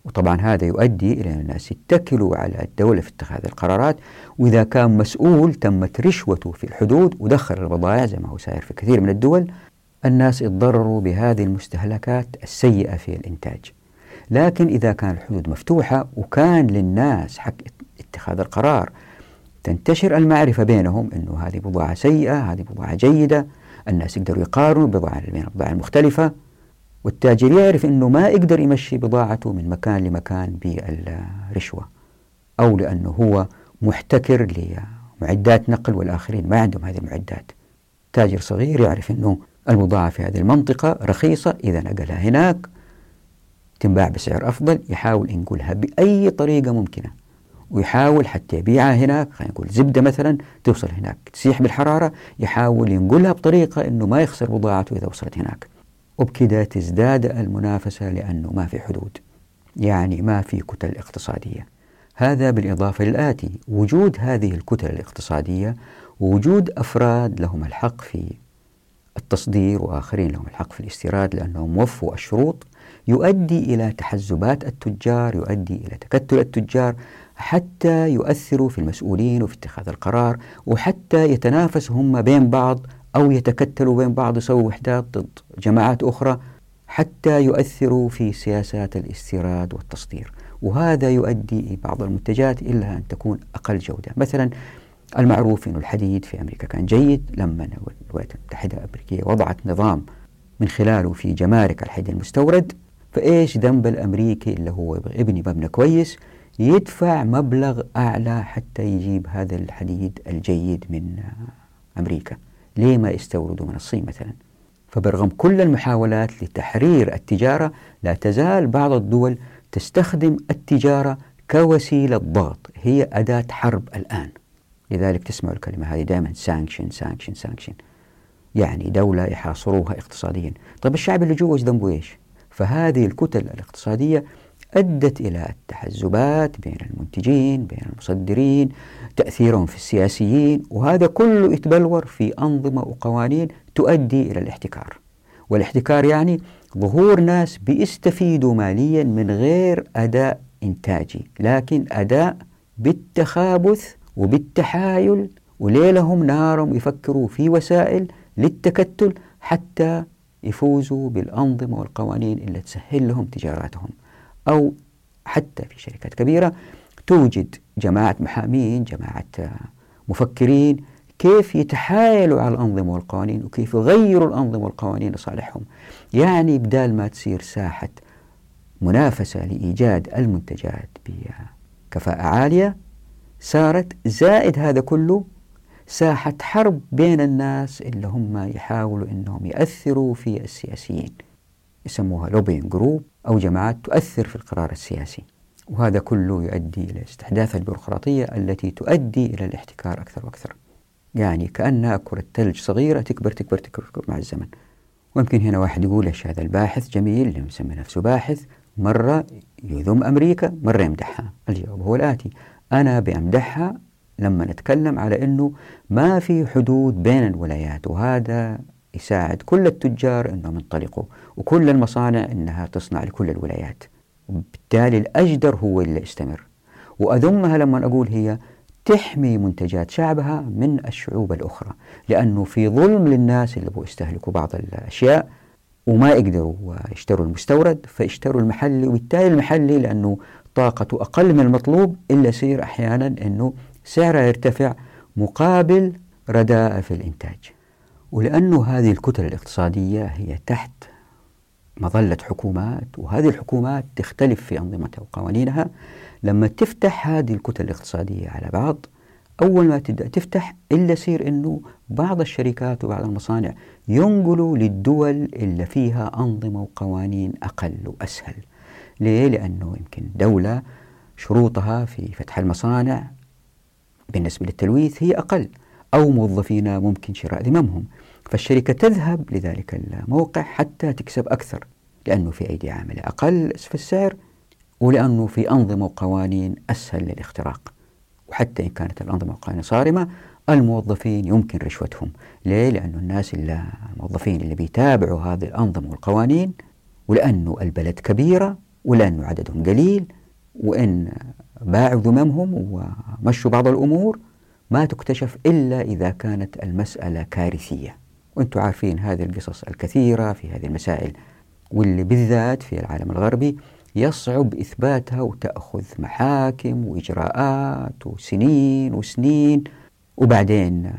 وطبعا هذا يؤدي إلى أن الناس يتكلوا على الدولة في اتخاذ القرارات. وإذا كان مسؤول تمت رشوته في الحدود ودخل البضائع زي ما هو سائر في كثير من الدول الناس يتضرروا بهذه المستهلكات السيئة في الإنتاج. لكن إذا كان الحدود مفتوحة وكان للناس حق اتخاذ القرار تنتشر المعرفة بينهم أنه هذه بضاعة سيئة هذه بضاعة جيدة الناس يقدروا يقارنوا بضاعة بين البضائع المختلفة والتاجر يعرف أنه ما يقدر يمشي بضاعته من مكان لمكان بالرشوة أو لأنه هو محتكر لمعدات نقل والآخرين ما عندهم هذه المعدات. تاجر صغير يعرف أنه البضاعة في هذه المنطقة رخيصة إذا نقلها هناك تنباع بسعر أفضل يحاول ينقلها بأي طريقة ممكنة ويحاول حتى يبيعها هناك خلينا نقول زبدة مثلا توصل هناك تسيح بالحرارة يحاول ينقلها بطريقة أنه ما يخسر بضاعته إذا وصلت هناك. وبكذا تزداد المنافسة لأنه ما في حدود يعني ما في كتل اقتصادية. هذا بالإضافة للآتي وجود هذه الكتل الاقتصادية ووجود أفراد لهم الحق في التصدير وآخرين لهم الحق في الاستيراد لأنهم وفوا الشروط يؤدي إلى تحزبات التجار يؤدي إلى تكتل التجار حتى يؤثروا في المسؤولين وفي اتخاذ القرار وحتى يتنافسوا هم بين بعض أو يتكتلوا بين بعض يسووا وحدات ضد جماعات أخرى حتى يؤثروا في سياسات الاستيراد والتصدير. وهذا يؤدي بعض المنتجات إلى أن تكون أقل جودة. مثلا المعروف أن الحديد في أمريكا كان جيد لما الولايات المتحدة الأمريكية وضعت نظام من خلاله في جمارك الحديد المستورد فإيش ذنب الأمريكي اللي هو يبني مبنى كويس يدفع مبلغ أعلى حتى يجيب هذا الحديد الجيد من أمريكا؟ ليه ما يستوردوا من الصين مثلا؟ فبرغم كل المحاولات لتحرير التجارة لا تزال بعض الدول تستخدم التجارة كوسيلة ضغط هي أداة حرب الآن. لذلك تسمع الكلمة هذه دائما sanction sanction sanction يعني دولة يحاصروها اقتصاديا. طيب الشعب اللي جوا ذنبه إيش؟ فهذه الكتل الاقتصادية أدت إلى التحزبات بين المنتجين بين المصدرين تأثيرهم في السياسيين وهذا كله يتبلور في أنظمة وقوانين تؤدي إلى الاحتكار. والاحتكار يعني ظهور ناس بيستفيدوا ماليا من غير أداء إنتاجي لكن أداء بالتخابث وبالتحايل وليلهم نارهم يفكروا في وسائل للتكتل حتى يفوزوا بالأنظمة والقوانين اللي تسهل لهم تجاراتهم. أو حتى في شركات كبيرة توجد جماعة محامين جماعة مفكرين كيف يتحايلوا على الأنظمة والقوانين وكيف يغيروا الأنظمة والقوانين لصالحهم. يعني بدال ما تصير ساحة منافسة لإيجاد المنتجات بكفاءة عالية صارت زائد هذا كله ساحة حرب بين الناس اللي هم يحاولوا أنهم يأثروا في السياسيين. يسموها لوبين جروب أو جماعات تؤثر في القرار السياسي. وهذا كله يؤدي إلى استحداث البيروقراطية التي تؤدي إلى الاحتكار أكثر وأكثر. يعني كأنها كرة ثلج صغيرة تكبر تكبر تكبر, مع الزمن. ويمكن هنا واحد يقول إيش هذا الباحث؟ جميل اللي مسمي نفسه باحث. مرة يذم أمريكا مرة يمدحها. الجواب هو الآتي. أنا بأمدحها لما نتكلم على أنه ما في حدود بين الولايات وهذا يساعد كل التجار أنهم ينطلقوا وكل المصانع أنها تصنع لكل الولايات. وبالتالي الأجدر هو اللي يستمر. وأذمها لما أقول هي تحمي منتجات شعبها من الشعوب الأخرى لأنه في ظلم للناس اللي بغوا يستهلكوا بعض الأشياء وما يقدروا يشتروا المستورد فيشتروا المحلي وبالتالي المحلي لأنه طاقته أقل من المطلوب إلا يصير أحيانا أنه سعرها يرتفع مقابل رداء في الإنتاج. ولأنه هذه الكتل الاقتصادية هي تحت مظلة حكومات وهذه الحكومات تختلف في أنظمتها وقوانينها. لما تفتح هذه الكتل الاقتصادية على بعض أول ما تبدأ تفتح إلا يصير أنه بعض الشركات وبعض المصانع ينقلوا للدول اللي فيها أنظمة وقوانين أقل وأسهل. ليه؟ لأنه يمكن دولة شروطها في فتح المصانع بالنسبة للتلويث هي أقل أو موظفين ممكن شراء ذممهم. فالشركة تذهب لذلك الموقع حتى تكسب أكثر لأنه في أيدي عاملة أقل في السعر ولأنه في أنظمة وقوانين أسهل للاختراق. وحتى إن كانت الأنظمة والقوانين صارمة الموظفين يمكن رشوتهم. ليه؟ لأنه الناس اللي الموظفين اللي بيتابعوا هذه الأنظمة والقوانين ولأنه البلد كبيرة ولأنه عددهم قليل وإن باعوا ذممهم ومشوا بعض الأمور ما تكتشف إلا إذا كانت المسألة كارثية. وأنتم عارفين هذه القصص الكثيرة في هذه المسائل واللي بالذات في العالم الغربي يصعب إثباتها وتأخذ محاكم وإجراءات وسنين وسنين. وبعدين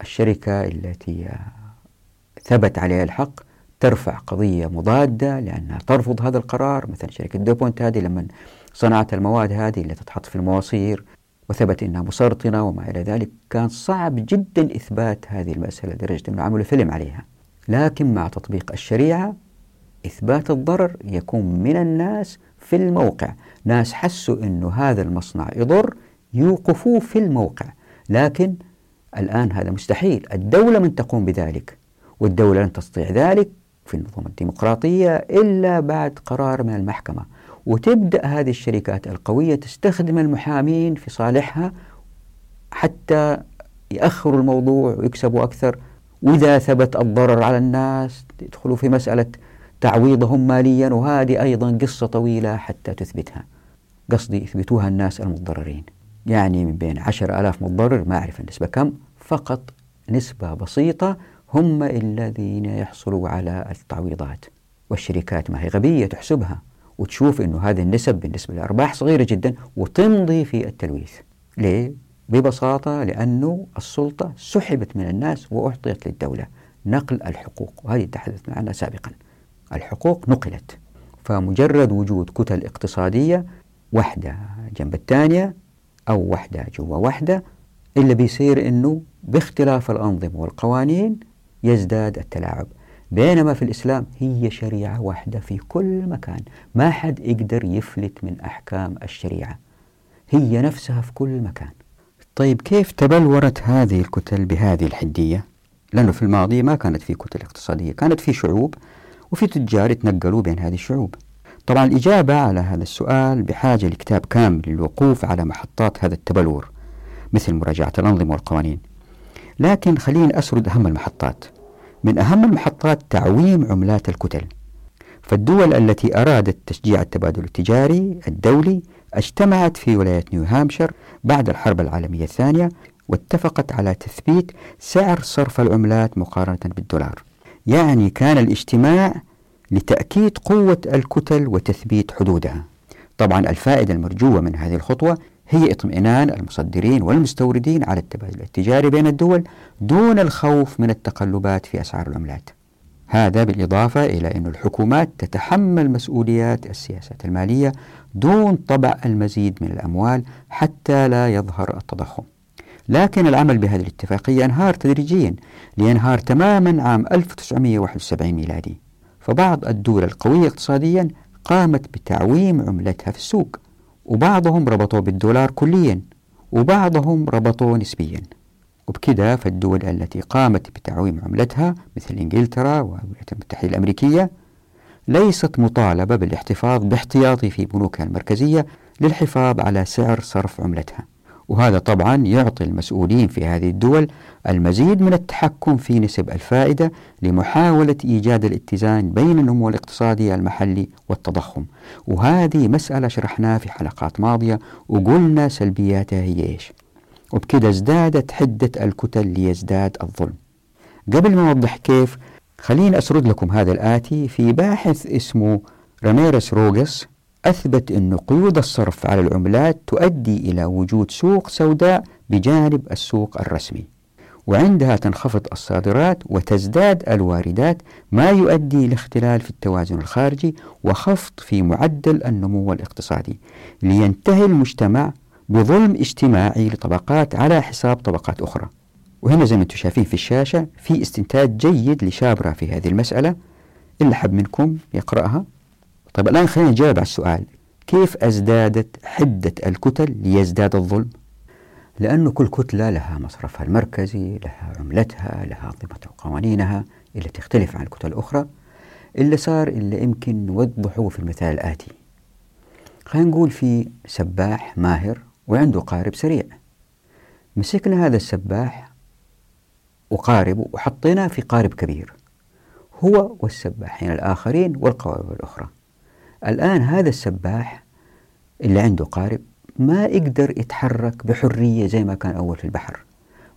الشركة التي ثبت عليها الحق ترفع قضية مضادة لأنها ترفض هذا القرار مثل شركة دوبونت هذه لما صنعت المواد هذه اللي تتحط في المواصير وثبت أنها مسرطنة وما إلى ذلك كان صعب جدا إثبات هذه المسألة لدرجة أنه عملوا فيلم عليها. لكن مع تطبيق الشريعة إثبات الضرر يكون من الناس في الموقع. ناس حسوا أنه هذا المصنع يضر يوقفوه في الموقع. لكن الآن هذا مستحيل. الدولة من تقوم بذلك والدولة لن تستطيع ذلك في النظام الديمقراطية إلا بعد قرار من المحكمة. وتبدأ هذه الشركات القوية تستخدم المحامين في صالحها حتى يأخروا الموضوع ويكسبوا أكثر. وإذا ثبت الضرر على الناس يدخلوا في مسألة تعويضهم ماليا. وهذه أيضا قصة طويلة حتى تثبتها. قصدي يثبتوها الناس المتضررين. يعني من بين عشر ألاف متضرر ما أعرف النسبة كم فقط نسبة بسيطة هم الذين يحصلوا على التعويضات. والشركات ما هي غبية تحسبها. وتشوف أنه هذه النسب بالنسبة للأرباح صغيرة جدا وتمضي في التلويث. ليه؟ ببساطة لأنه السلطة سحبت من الناس وأعطيت للدولة نقل الحقوق. وهذه تحدثنا عنها سابقا. الحقوق نقلت. فمجرد وجود كتل اقتصادية واحدة جنب الثانية أو واحدة جوا واحدة إلا بيصير أنه باختلاف الأنظمة والقوانين يزداد التلاعب. بينما في الإسلام هي شريعة واحدة في كل مكان. ما حد يقدر يفلت من أحكام الشريعة. هي نفسها في كل مكان. طيب كيف تبلورت هذه الكتل بهذه الحدية؟ لأنه في الماضي ما كانت في كتل اقتصادية كانت في شعوب وفي تجار يتنقلوا بين هذه الشعوب. طبعا الإجابة على هذا السؤال بحاجة لكتاب كامل للوقوف على محطات هذا التبلور مثل مراجعة الأنظمة والقوانين. لكن خليني أسرد أهم المحطات. من أهم المحطات تعويم عملات الكتل. فالدول التي أرادت تشجيع التبادل التجاري الدولي اجتمعت في ولاية نيو هامشير بعد الحرب العالمية الثانية واتفقت على تثبيت سعر صرف العملات مقارنة بالدولار. يعني كان الاجتماع لتأكيد قوة الكتل وتثبيت حدودها. طبعا الفائدة المرجوة من هذه الخطوة هي اطمئنان المصدرين والمستوردين على التبادل التجاري بين الدول دون الخوف من التقلبات في أسعار العملات. هذا بالإضافة إلى أن الحكومات تتحمل مسؤوليات السياسات المالية دون طبع المزيد من الأموال حتى لا يظهر التضخم. لكن العمل بهذه الاتفاقية انهار تدريجيا لينهار تماما عام 1971 ميلادي. فبعض الدول القوية اقتصاديا قامت بتعويم عملتها في السوق. وبعضهم ربطوا بالدولار كليا وبعضهم ربطوا نسبيا. وبكذا فالدول التي قامت بتعويم عملتها مثل إنجلترا والولايات المتحدة الأمريكية ليست مطالبة بالاحتفاظ باحتياطي في بنوكها المركزية للحفاظ على سعر صرف عملتها. وهذا طبعا يعطي المسؤولين في هذه الدول المزيد من التحكم في نسب الفائدة لمحاولة إيجاد الاتزان بين النمو الاقتصادي المحلي والتضخم. وهذه مسألة شرحناها في حلقات ماضية وقلنا سلبياتها هي إيش. وبكذا ازدادت حدة الكتل ليزداد الظلم. قبل ما أوضح كيف خليني أسرد لكم هذا الآتي في باحث اسمه راميرس روغس أثبت أن قيود الصرف على العملات تؤدي إلى وجود سوق سوداء بجانب السوق الرسمي. وعندها تنخفض الصادرات وتزداد الواردات ما يؤدي لاختلال في التوازن الخارجي وخفض في معدل النمو الاقتصادي. لينتهي المجتمع بظلم اجتماعي لطبقات على حساب طبقات أخرى. وهنا زي ما أنتم شايفين في الشاشة في استنتاج جيد لشابرا في هذه المسألة. اللي حب منكم يقرأها. طيب الآن خلينا نجاوب على السؤال. كيف أزدادت حدة الكتل ليزداد الظلم؟ لأن كل كتلة لها مصرفها المركزي لها عملتها لها أنظمتها وقوانينها اللي تختلف عن الكتل الأخرى. اللي صار اللي يمكن نوضحه في المثال الآتي. خلينا نقول في سباح ماهر وعنده قارب سريع. مسكنا هذا السباح وقاربه وحطيناه في قارب كبير. هو والسباحين الآخرين والقوارب الأخرى. الآن هذا السباح اللي عنده قارب ما يقدر يتحرك بحرية زي ما كان أول في البحر.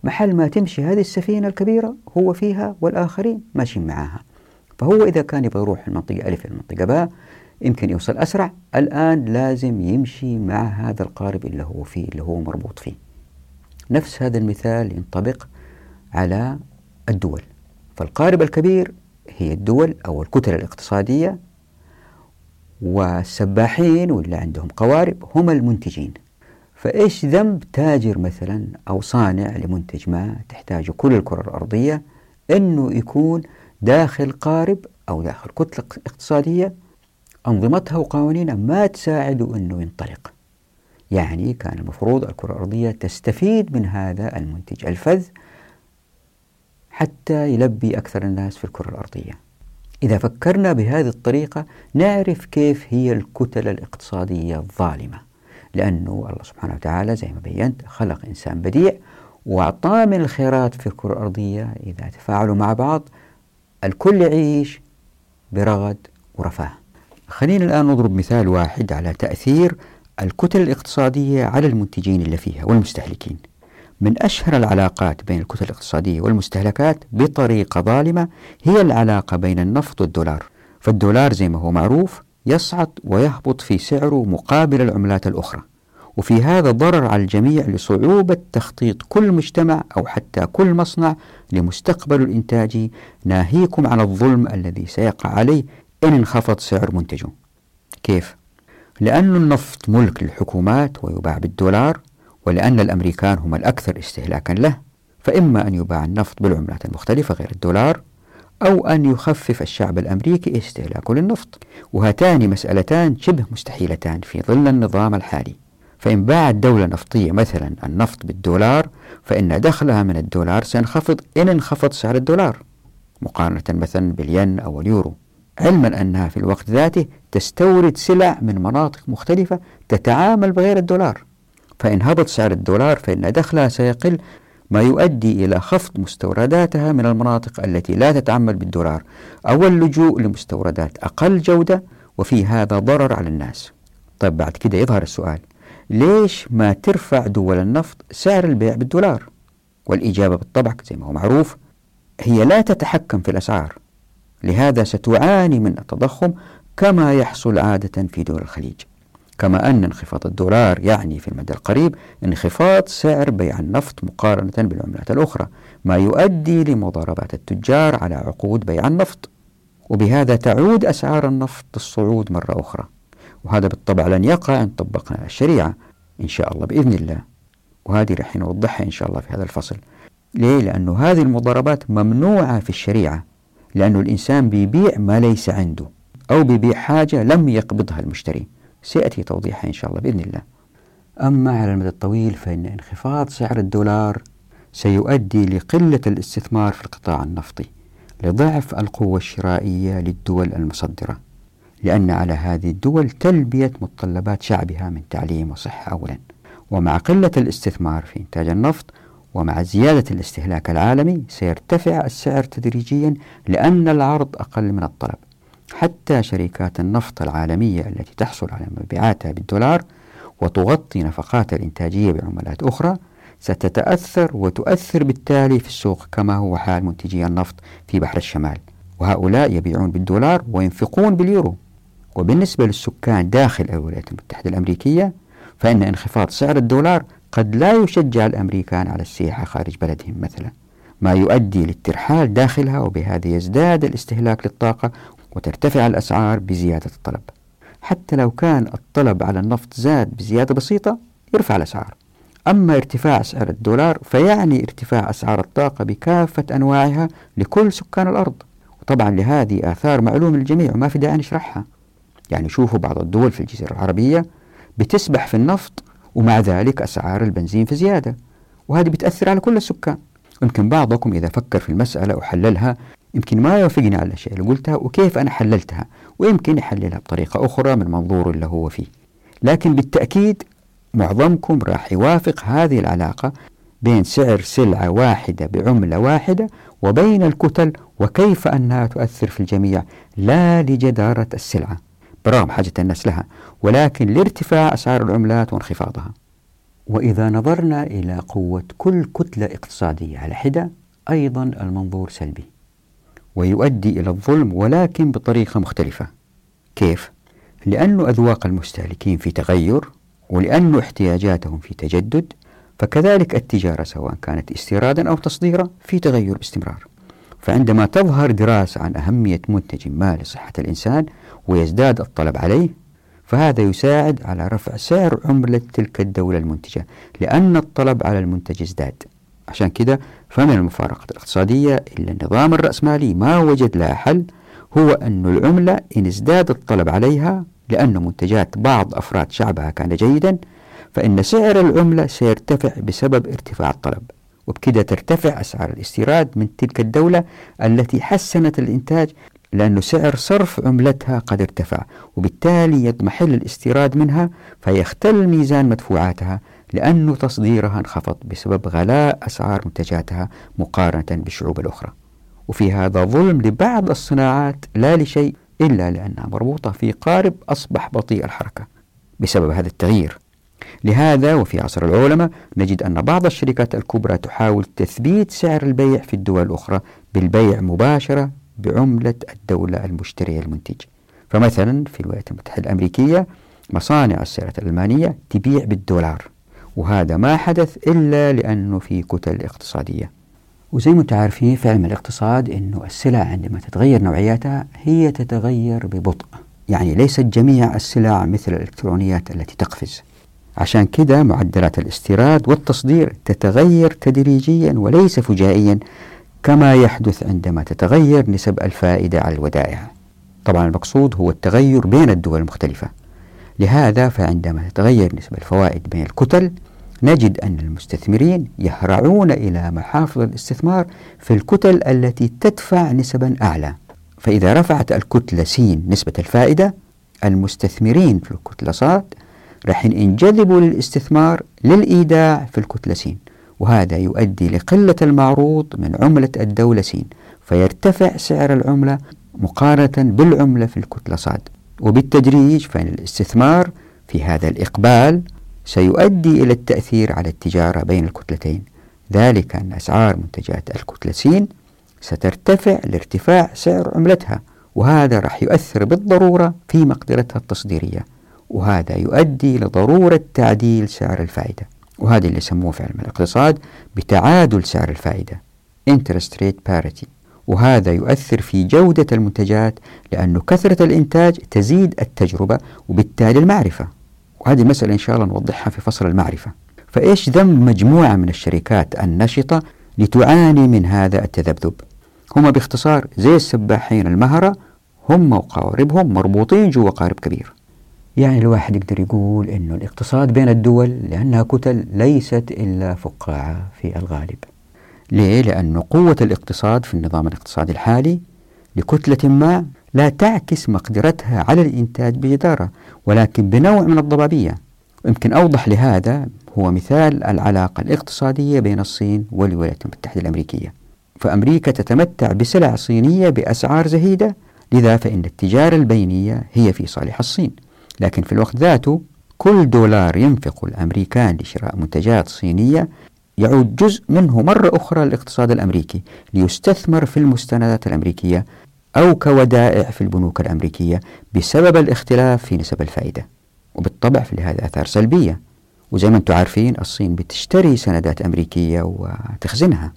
محل ما تمشي هذه السفينة الكبيرة هو فيها والآخرين ماشيين معاها. فهو إذا كان يبغى يروح المنطقة ألف المنطقة باء يمكن يوصل أسرع. الآن لازم يمشي مع هذا القارب اللي هو فيه اللي هو مربوط فيه. نفس هذا المثال ينطبق على الدول. فالقارب الكبير هي الدول أو الكتل الاقتصادية والسباحين واللي عندهم قوارب هم المنتجين. فإيش ذنب تاجر مثلا أو صانع لمنتج ما تحتاجه كل الكرة الأرضية أنه يكون داخل قارب أو داخل كتلة اقتصادية؟ أنظمتها وقوانينها ما تساعده أنه ينطلق. يعني كان المفروض الكرة الأرضية تستفيد من هذا المنتج الفذ حتى يلبي أكثر الناس في الكرة الأرضية. إذا فكرنا بهذه الطريقة نعرف كيف هي الكتل الاقتصادية الظالمة. لأنه الله سبحانه وتعالى زي ما بينت خلق إنسان بديع وأعطاه من الخيرات في الكرة الأرضية. إذا تفاعلوا مع بعض الكل يعيش برغد ورفاه. خلينا الآن نضرب مثال واحد على تأثير الكتل الاقتصادية على المنتجين اللي فيها والمستهلكين. من أشهر العلاقات بين الكتل الاقتصادية والمستهلكات بطريقة ظالمة هي العلاقة بين النفط والدولار. فالدولار زي ما هو معروف يصعد ويهبط في سعره مقابل العملات الأخرى. وفي هذا ضرر على الجميع لصعوبة تخطيط كل مجتمع أو حتى كل مصنع لمستقبله الإنتاجي ناهيكم عن الظلم الذي سيقع عليه إن انخفض سعر منتجه. كيف؟ لأن النفط ملك للحكومات ويباع بالدولار ولأن الأمريكان هم الأكثر استهلاكا له فإما أن يباع النفط بالعملات المختلفة غير الدولار أو أن يخفف الشعب الأمريكي استهلاكه للنفط. وهاتان مسألتان شبه مستحيلتان في ظل النظام الحالي. فإن باعت دولة نفطية مثلا النفط بالدولار فإن دخلها من الدولار سينخفض إن انخفض سعر الدولار مقارنة مثلا بالين أو اليورو. علما أنها في الوقت ذاته تستورد سلع من مناطق مختلفة تتعامل بغير الدولار. فإن هبط سعر الدولار فإن دخلها سيقل ما يؤدي إلى خفض مستورداتها من المناطق التي لا تتعامل بالدولار. أو اللجوء لمستوردات أقل جودة وفي هذا ضرر على الناس. طيب بعد كده يظهر السؤال ليش ما ترفع دول النفط سعر البيع بالدولار؟ والإجابة بالطبع زي ما هو معروف هي لا تتحكم في الأسعار. لهذا ستعاني من التضخم كما يحصل عادة في دول الخليج. كما أن انخفاض الدولار يعني في المدى القريب انخفاض سعر بيع النفط مقارنة بالعملات الأخرى ما يؤدي لمضاربات التجار على عقود بيع النفط. وبهذا تعود أسعار النفط الصعود مرة أخرى. وهذا بالطبع لن يقع إن طبقنا الشريعة إن شاء الله بإذن الله. وهذه رح نوضحها إن شاء الله في هذا الفصل. ليه؟ لأنه هذه المضاربات ممنوعة في الشريعة. لأنه الإنسان بيبيع ما ليس عنده أو بيبيع حاجة لم يقبضها المشتري. سيأتي توضيحها إن شاء الله بإذن الله. أما على المدى الطويل فإن انخفاض سعر الدولار سيؤدي لقلة الاستثمار في القطاع النفطي لضعف القوة الشرائية للدول المصدرة لأن على هذه الدول تلبية متطلبات شعبها من تعليم وصحة أولا. ومع قلة الاستثمار في إنتاج النفط ومع زيادة الاستهلاك العالمي سيرتفع السعر تدريجيا لأن العرض أقل من الطلب. حتى شركات النفط العالمية التي تحصل على مبيعاتها بالدولار وتغطي نفقاتها الإنتاجية بعملات أخرى ستتأثر وتؤثر بالتالي في السوق كما هو حال منتجي النفط في بحر الشمال. وهؤلاء يبيعون بالدولار وينفقون باليورو. وبالنسبة للسكان داخل الولايات المتحدة الأمريكية فإن انخفاض سعر الدولار قد لا يشجع الأمريكان على السياحة خارج بلدهم مثلا ما يؤدي للترحال داخلها وبهذا يزداد الاستهلاك للطاقة وترتفع الأسعار بزيادة الطلب. حتى لو كان الطلب على النفط زاد بزيادة بسيطة يرفع الأسعار. أما ارتفاع سعر الدولار فيعني ارتفاع أسعار الطاقة بكافة أنواعها لكل سكان الأرض. وطبعا لهذه آثار معلومة للجميع وما في داعي نشرحها. يعني شوفوا بعض الدول في الجزيرة العربية بتسبح في النفط ومع ذلك أسعار البنزين في زيادة. وهذه بتأثر على كل السكان. يمكن بعضكم إذا فكر في المسألة وحللها يمكن ما يوافقني على الأشياء اللي قلتها وكيف أنا حللتها ويمكن يحللها بطريقة أخرى من منظور اللي هو فيه. لكن بالتأكيد معظمكم راح يوافق هذه العلاقة بين سعر سلعة واحدة بعملة واحدة وبين الكتل وكيف أنها تؤثر في الجميع لا لجدارة السلعة. برغم حاجة الناس لها ولكن لارتفاع أسعار العملات وانخفاضها. وإذا نظرنا إلى قوة كل كتلة اقتصادية على حدة أيضا المنظور سلبي. ويؤدي إلى الظلم ولكن بطريقة مختلفة. كيف؟ لأن أذواق المستهلكين في تغير ولأن احتياجاتهم في تجدد فكذلك التجارة سواء كانت استيرادا أو تصديرا في تغير باستمرار. فعندما تظهر دراسة عن أهمية منتج ما لصحة الإنسان ويزداد الطلب عليه فهذا يساعد على رفع سعر عملة تلك الدولة المنتجة لأن الطلب على المنتج ازداد. عشان كده فمن المفارقة الاقتصادية إلا النظام الرأسمالي ما وجد لها حل هو أن العملة إن ازداد الطلب عليها لأن منتجات بعض أفراد شعبها كان جيدا فإن سعر العملة سيرتفع بسبب ارتفاع الطلب وبكده ترتفع أسعار الاستيراد من تلك الدولة التي حسنت الإنتاج لأن سعر صرف عملتها قد ارتفع وبالتالي يضمحل الاستيراد منها فيختل ميزان مدفوعاتها لأن تصديرها انخفض بسبب غلاء أسعار منتجاتها مقارنة بالشعوب الأخرى. وفي هذا ظلم لبعض الصناعات لا لشيء إلا لأنها مربوطة في قارب أصبح بطيء الحركة بسبب هذا التغيير. لهذا وفي عصر العولمة نجد أن بعض الشركات الكبرى تحاول تثبيت سعر البيع في الدول الأخرى بالبيع مباشرة بعملة الدولة المشترية المنتج. فمثلا في الولايات المتحدة الأمريكية مصانع السيارة الألمانية تبيع بالدولار. وهذا ما حدث إلا لأنه في كتل اقتصادية. وزي ما أنتم عارفين في علم الاقتصاد إنه السلع عندما تتغير نوعياتها هي تتغير ببطء. يعني ليست جميع السلع مثل الإلكترونيات التي تقفز. عشان كده معدلات الاستيراد والتصدير تتغير تدريجيا وليس فجائيا كما يحدث عندما تتغير نسب الفائدة على الودائع. طبعا المقصود هو التغير بين الدول المختلفة. لهذا فعندما تتغير نسب الفوائد بين الكتل نجد أن المستثمرين يهرعون إلى محافظ الاستثمار في الكتل التي تدفع نسبا أعلى. فإذا رفعت الكتلة س نسبة الفائدة المستثمرين في الكتلة ص راح ينجذبوا للاستثمار للإيداع في الكتلة س وهذا يؤدي لقلة المعروض من عملة الدولة س فيرتفع سعر العملة مقارنة بالعملة في الكتلة ص وبالتدريج فإن الاستثمار في هذا الإقبال سيؤدي إلى التأثير على التجارة بين الكتلتين. ذلك أن أسعار منتجات الكتلة س سترتفع لارتفاع سعر عملتها وهذا راح يؤثر بالضرورة في مقدرتها التصديرية وهذا يؤدي لضرورة تعديل سعر الفائدة. وهذا اللي يسموه في علم الاقتصاد بتعادل سعر الفائدة. Interest rate parity. وهذا يؤثر في جودة المنتجات لأن كثرة الإنتاج تزيد التجربة وبالتالي المعرفة. وهذه المسألة إن شاء الله نوضحها في فصل المعرفة. فإيش ذنب مجموعة من الشركات النشطة لتعاني من هذا التذبذب؟ هم باختصار زي السباحين المهرة هم وقواربهم مربوطين جوا قارب كبير. يعني الواحد يقدر يقول أنه الاقتصاد بين الدول لأنها كتل ليست إلا فقاعة في الغالب. ليه؟ لأن قوة الاقتصاد في النظام الاقتصادي الحالي لكتلة ما لا تعكس مقدرتها على الإنتاج بجدارة ولكن بنوع من الضبابية. يمكن أوضح لهذا هو مثال العلاقة الاقتصادية بين الصين والولايات المتحدة الأمريكية. فأمريكا تتمتع بسلع صينية بأسعار زهيدة لذا فإن التجارة البينية هي في صالح الصين. لكن في الوقت ذاته كل دولار ينفقه الأمريكان لشراء منتجات صينية يعود جزء منه مرة أخرى للاقتصاد الأمريكي ليستثمر في المستندات الأمريكية أو كودائع في البنوك الأمريكية بسبب الاختلاف في نسب الفائدة وبالطبع في لهذا آثار سلبية. وزي ما أنتم عارفين الصين بتشتري سندات أمريكية وتخزنها.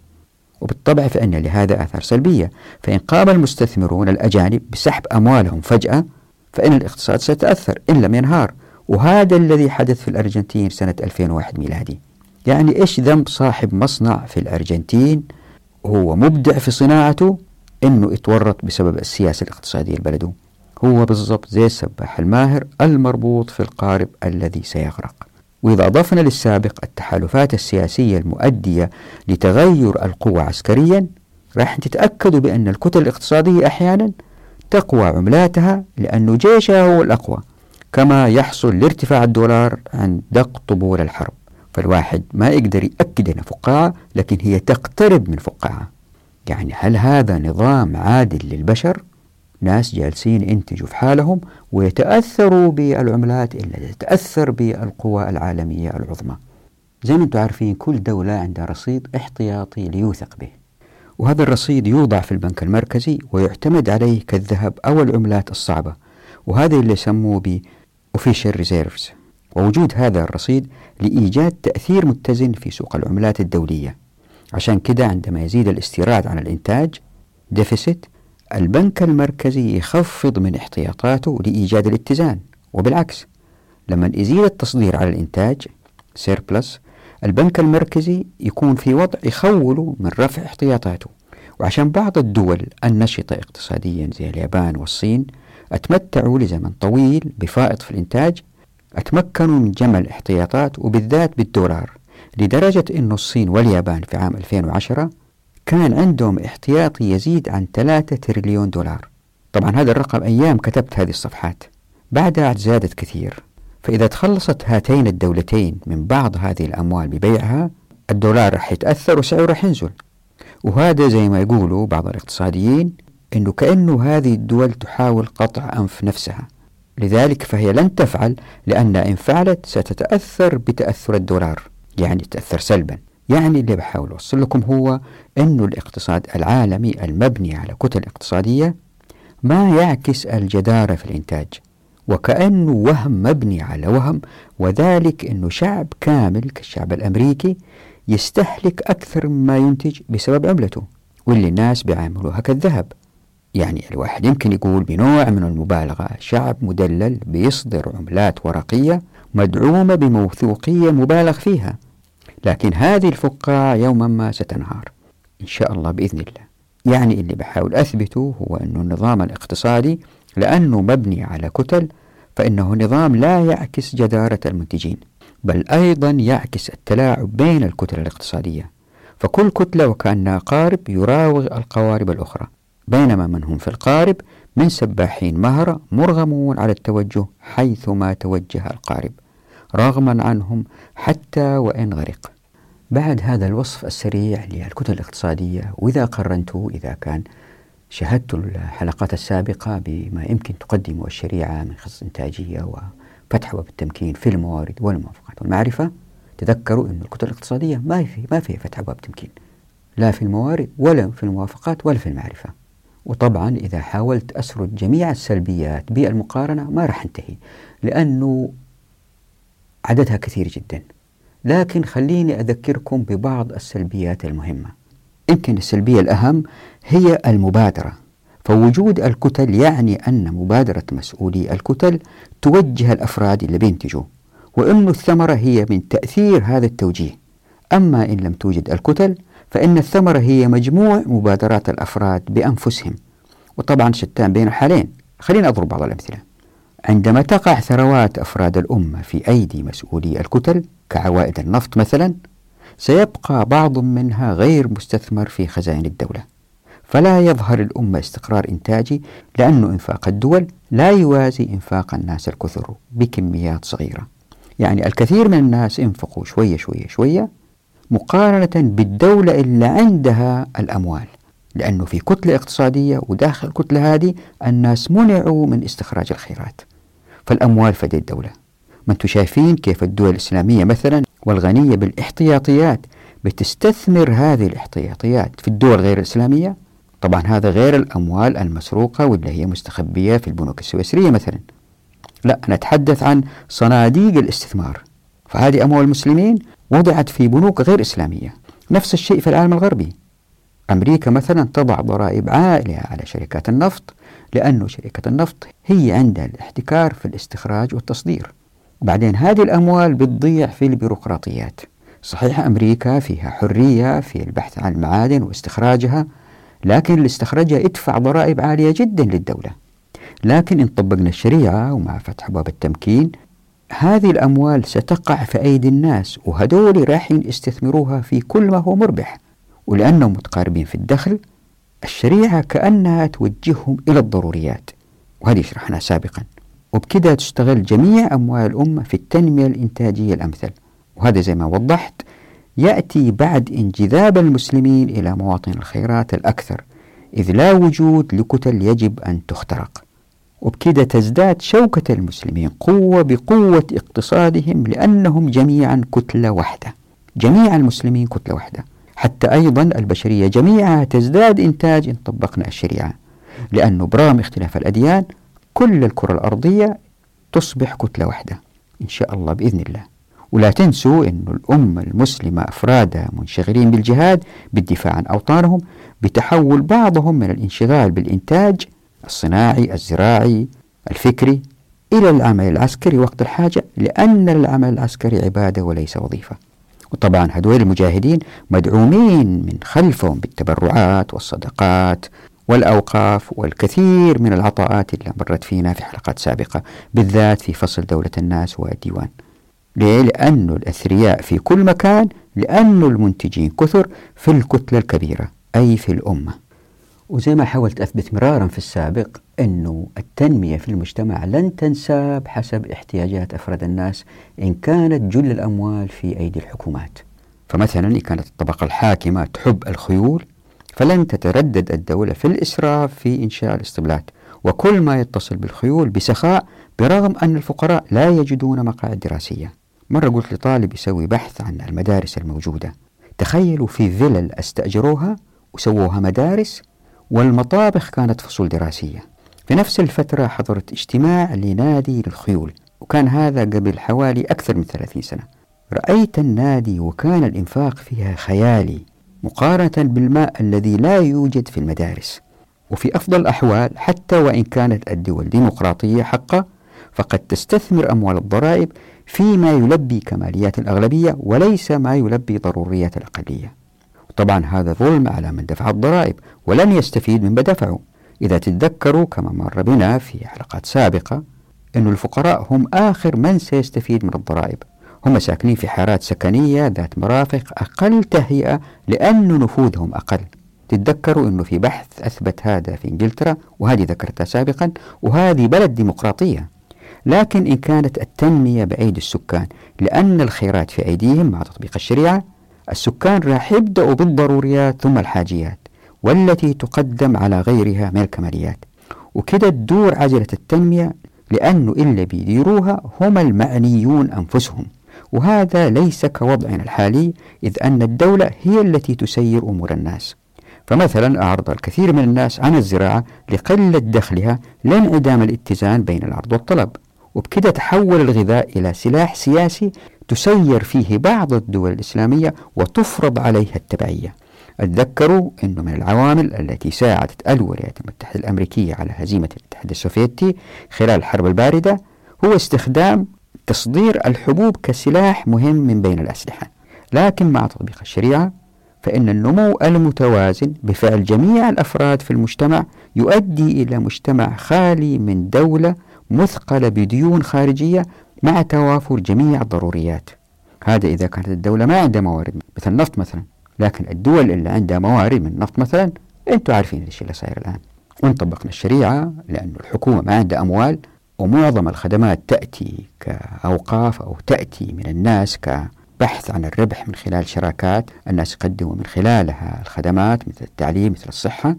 وبالطبع فإن لهذا آثار سلبية. فإن قام المستثمرون الأجانب بسحب أموالهم فجأة فإن الاقتصاد سيتأثر إن لم ينهار. وهذا الذي حدث في الأرجنتين سنة 2001 ميلادي. يعني إيش ذنب صاحب مصنع في الأرجنتين وهو مبدع في صناعته إنه يتورط بسبب السياسة الاقتصادية لبلده هو بالضبط زي السباح الماهر المربوط في القارب الذي سيغرق. وإذا أضفنا للسابق التحالفات السياسية المؤدية لتغير القوى عسكريا راح تتأكدوا بأن الكتل الاقتصادية أحيانا تقوى عملاتها لأن جيشها هو الأقوى كما يحصل لارتفاع الدولار عند دق طبول الحرب. فالواحد ما يقدر يأكد أنها فقاعة لكن هي تقترب من فقاعة. يعني هل هذا نظام عادل للبشر؟ ناس جالسين ينتجوا في حالهم ويتأثروا بالعملات إلا تتأثر بالقوى العالمية العظمى. زي ما أنتم عارفين كل دولة عندها رصيد احتياطي ليوثق به. وهذا الرصيد يوضع في البنك المركزي ويعتمد عليه كالذهب أو العملات الصعبة. وهذا اللي يسموه ب official reserves. ووجود هذا الرصيد لإيجاد تأثير متزن في سوق العملات الدولية. عشان كده عندما يزيد الاستيراد عن الإنتاج deficit البنك المركزي يخفض من احتياطاته لإيجاد الاتزان. وبالعكس لما يزيد التصدير على الإنتاج surplus البنك المركزي يكون في وضع يخوله من رفع احتياطاته. وعشان بعض الدول النشطة اقتصاديا زي اليابان والصين اتمتعوا لزمن طويل بفائض في الإنتاج أتمكنوا من جمع الاحتياطات وبالذات بالدولار لدرجة أن الصين واليابان في عام 2010 كان عندهم احتياطي يزيد عن 3 تريليون دولار. طبعا هذا الرقم أيام كتبت هذه الصفحات. بعدها زادت كثير. فإذا تخلصت هاتين الدولتين من بعض هذه الأموال ببيعها الدولار راح يتأثر وسعره راح ينزل. وهذا زي ما يقولوا بعض الاقتصاديين أنه كأنه هذه الدول تحاول قطع أنف نفسها. لذلك فهي لن تفعل لأنها إن فعلت ستتأثر بتأثر الدولار يعني تأثر سلبا. يعني اللي بحاول أوصل لكم هو أنه الاقتصاد العالمي المبني على كتل اقتصادية ما يعكس الجدارة في الإنتاج وكأنه وهم مبني على وهم وذلك أنه شعب كامل كالشعب الأمريكي يستهلك أكثر مما ينتج بسبب عملته واللي الناس بيعاملوها كالذهب. يعني الواحد يمكن يقول بنوع من المبالغة شعب مدلل بيصدر عملات ورقية مدعومة بموثوقية مبالغ فيها. لكن هذه الفقاعة يوما ما ستنهار إن شاء الله بإذن الله. يعني اللي بحاول أثبته هو أن النظام الاقتصادي لأنه مبني على كتل فإنه نظام لا يعكس جدارة المنتجين بل أيضا يعكس التلاعب بين الكتل الاقتصادية. فكل كتلة وكأنها قارب يراوغ القوارب الأخرى. بينما من هم في القارب من سباحين مهرة مرغمون على التوجه حيثما توجه القارب رغما عنهم حتى وإن غرق. بعد هذا الوصف السريع للكتل الاقتصادية وإذا قرنته إذا كان شاهدت الحلقات السابقة بما يمكن تقدمه الشريعة من خصص إنتاجية وفتح باب التمكين في الموارد والموافقات والمعرفة تذكروا أن الكتل الاقتصادية ما في ما فيها فتح باب تمكين لا في الموارد ولا في الموافقات ولا في المعرفة. وطبعا إذا حاولت أسرد جميع السلبيات بالمقارنة ما راح أنتهي لأنه عددها كثير جدا. لكن خليني أذكركم ببعض السلبيات المهمة. يمكن السلبية الأهم هي المبادرة. فوجود الكتل يعني أن مبادرة مسؤولي الكتل توجه الأفراد اللي بينتجوا وأن الثمرة هي من تأثير هذا التوجيه. أما إن لم توجد الكتل فإن الثمرة هي مجموع مبادرات الأفراد بأنفسهم وطبعا شتان بين الحالين. خلينا أضرب بعض الأمثلة. عندما تقع ثروات أفراد الأمة في أيدي مسؤولي الكتل كعوائد النفط مثلا سيبقى بعض منها غير مستثمر في خزائن الدولة. فلا يظهر الأمة استقرار إنتاجي لأن إنفاق الدول لا يوازي إنفاق الناس الكثر بكميات صغيرة. يعني الكثير من الناس انفقوا شوية شوية شوية مقارنة بالدولة اللي عندها الأموال. لأنه في كتلة اقتصادية وداخل الكتلة هذه الناس منعوا من استخراج الخيرات. فالأموال في الدولة. ما أنتم شايفين كيف الدول الإسلامية مثلا والغنية بالاحتياطيات بتستثمر هذه الاحتياطيات في الدول غير الإسلامية؟ طبعا هذا غير الأموال المسروقة واللي هي مستخبية في البنوك السويسرية مثلا. لا أنا أتحدث عن صناديق الاستثمار. فهذه أموال المسلمين وضعت في بنوك غير إسلامية. نفس الشيء في العالم الغربي. أمريكا مثلا تضع ضرائب عالية على شركات النفط لأن شركة النفط هي عندها الاحتكار في الاستخراج والتصدير. بعدين هذه الأموال بتضيع في البيروقراطيات. صحيح أمريكا فيها حرية في البحث عن المعادن واستخراجها لكن اللي استخرجها يدفع ضرائب عالية جدا للدولة. لكن إن طبقنا الشريعة ومع فتح باب التمكين هذه الأموال ستقع في أيدي الناس وهدول راح يستثمروها في كل ما هو مربح. ولأنهم متقاربين في الدخل الشريعة كأنها توجههم إلى الضروريات. وهذه شرحناها سابقا. وبكذا تشتغل جميع أموال الأمة في التنمية الإنتاجية الأمثل. وهذا زي ما وضحت يأتي بعد انجذاب المسلمين إلى مواطن الخيرات الأكثر إذ لا وجود لكتل يجب أن تخترق. وبكذا تزداد شوكة المسلمين قوة بقوة اقتصادهم لأنهم جميعا كتلة واحدة. جميع المسلمين كتلة واحدة. حتى أيضا البشرية جميعها تزداد إنتاج إن طبقنا الشريعة. لأنه برغم اختلاف الأديان كل الكرة الأرضية تصبح كتلة واحدة. إن شاء الله بإذن الله. ولا تنسوا أن الأمة المسلمة أفرادها منشغلين بالجهاد بالدفاع عن أوطانهم بتحول بعضهم من الانشغال بالإنتاج الصناعي الزراعي الفكري إلى العمل العسكري وقت الحاجة لأن العمل العسكري عبادة وليس وظيفة. وطبعا هذول المجاهدين مدعومين من خلفهم بالتبرعات والصدقات والأوقاف والكثير من العطاءات اللي مرت فينا في حلقات سابقة بالذات في فصل دولة الناس والديوان. ليه؟ لأن الأثرياء في كل مكان لأن المنتجين كثر في الكتلة الكبيرة أي في الأمة. وزي ما حاولت أثبت مرارا في السابق أنه التنمية في المجتمع لن تنساب حسب احتياجات أفراد الناس إن كانت جل الأموال في أيدي الحكومات. فمثلا إن كانت الطبقة الحاكمة تحب الخيول فلن تتردد الدولة في الإسراف في إنشاء الاسطبلات وكل ما يتصل بالخيول بسخاء برغم أن الفقراء لا يجدون مقاعد دراسية. مرة قلت لطالب يسوي بحث عن المدارس الموجودة. تخيلوا في فيلل أستأجروها وسووها مدارس والمطابخ كانت فصول دراسية. في نفس الفترة حضرت اجتماع لنادي للخيول وكان هذا قبل حوالي أكثر من 30 سنة. رأيت النادي وكان الإنفاق فيها خيالي مقارنة بالماء الذي لا يوجد في المدارس. وفي أفضل الأحوال حتى وإن كانت الدول ديمقراطية حقا فقد تستثمر أموال الضرائب فيما يلبي كماليات الأغلبية وليس ما يلبي ضروريات الأقلية. طبعا هذا ظلم على من دفع الضرائب ولن يستفيد مما دفعوا إذا تتذكروا كما مر بنا في حلقات سابقة أن الفقراء هم آخر من سيستفيد من الضرائب. هم ساكنين في حارات سكنية ذات مرافق أقل تهيئة لأن نفوذهم أقل. تتذكروا أنه في بحث أثبت هذا في إنجلترا وهذه ذكرتها سابقا وهذه بلد ديمقراطية. لكن إن كانت التنمية بأيدي السكان لأن الخيرات في أيديهم مع تطبيق الشريعة السكان راح يبدأوا بالضروريات ثم الحاجيات والتي تقدم على غيرها من الكماليات. وكده تدور عجلة التنمية لأنه اللي بيديروها هم المعنيون أنفسهم. وهذا ليس كوضعنا الحالي إذ أن الدولة هي التي تسير أمور الناس. فمثلا أعرض الكثير من الناس عن الزراعة لقلة دخلها لانعدام الاتزان بين العرض والطلب. وبكده تحول الغذاء إلى سلاح سياسي تسير فيه بعض الدول الإسلامية وتفرض عليها التبعية. اتذكروا أنه من العوامل التي ساعدت الولايات المتحدة الأمريكية على هزيمة الاتحاد السوفيتي خلال الحرب الباردة هو استخدام تصدير الحبوب كسلاح مهم من بين الأسلحة. لكن مع تطبيق الشريعة فإن النمو المتوازن بفعل جميع الأفراد في المجتمع يؤدي إلى مجتمع خالي من دولة مثقلة بديون خارجية مع توافر جميع الضروريات. هذا إذا كانت الدولة ما عندها موارد مثل النفط مثلا. لكن الدول اللي عندها موارد من النفط مثلا أنتم عارفين الشيء اللي صاير الآن. وإن طبقنا الشريعة لأن الحكومة ما عندها أموال ومعظم الخدمات تأتي كأوقاف أو تأتي من الناس كبحث عن الربح من خلال شراكات. الناس يقدموا من خلالها الخدمات مثل التعليم مثل الصحة.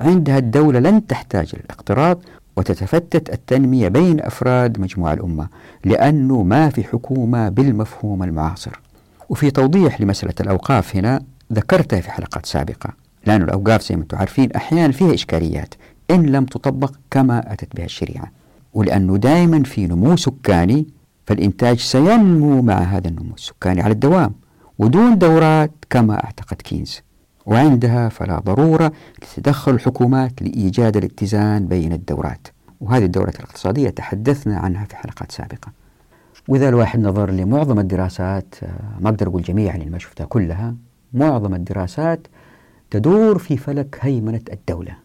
عندها الدولة لن تحتاج للاقتراض وتتفتت التنمية بين أفراد مجموع الأمة لأنه ما في حكومة بالمفهوم المعاصر. وفي توضيح لمسألة الأوقاف هنا ذكرتها في حلقات سابقة لأن الأوقاف زي ما أنتم عارفين أحيانا فيها إشكاليات إن لم تطبق كما أتت بها الشريعة. ولأنه دائما في نمو سكاني فالإنتاج سينمو مع هذا النمو السكاني على الدوام ودون دورات كما أعتقد كينز. وعندها فلا ضرورة لتدخل الحكومات لإيجاد الاتزان بين الدورات. وهذه الدورات الاقتصادية تحدثنا عنها في حلقات سابقة. وإذا الواحد نظر لمعظم الدراسات آه، ما أقدر أقول جميعا لأن ما شفتها كلها معظم الدراسات تدور في فلك هيمنة الدولة.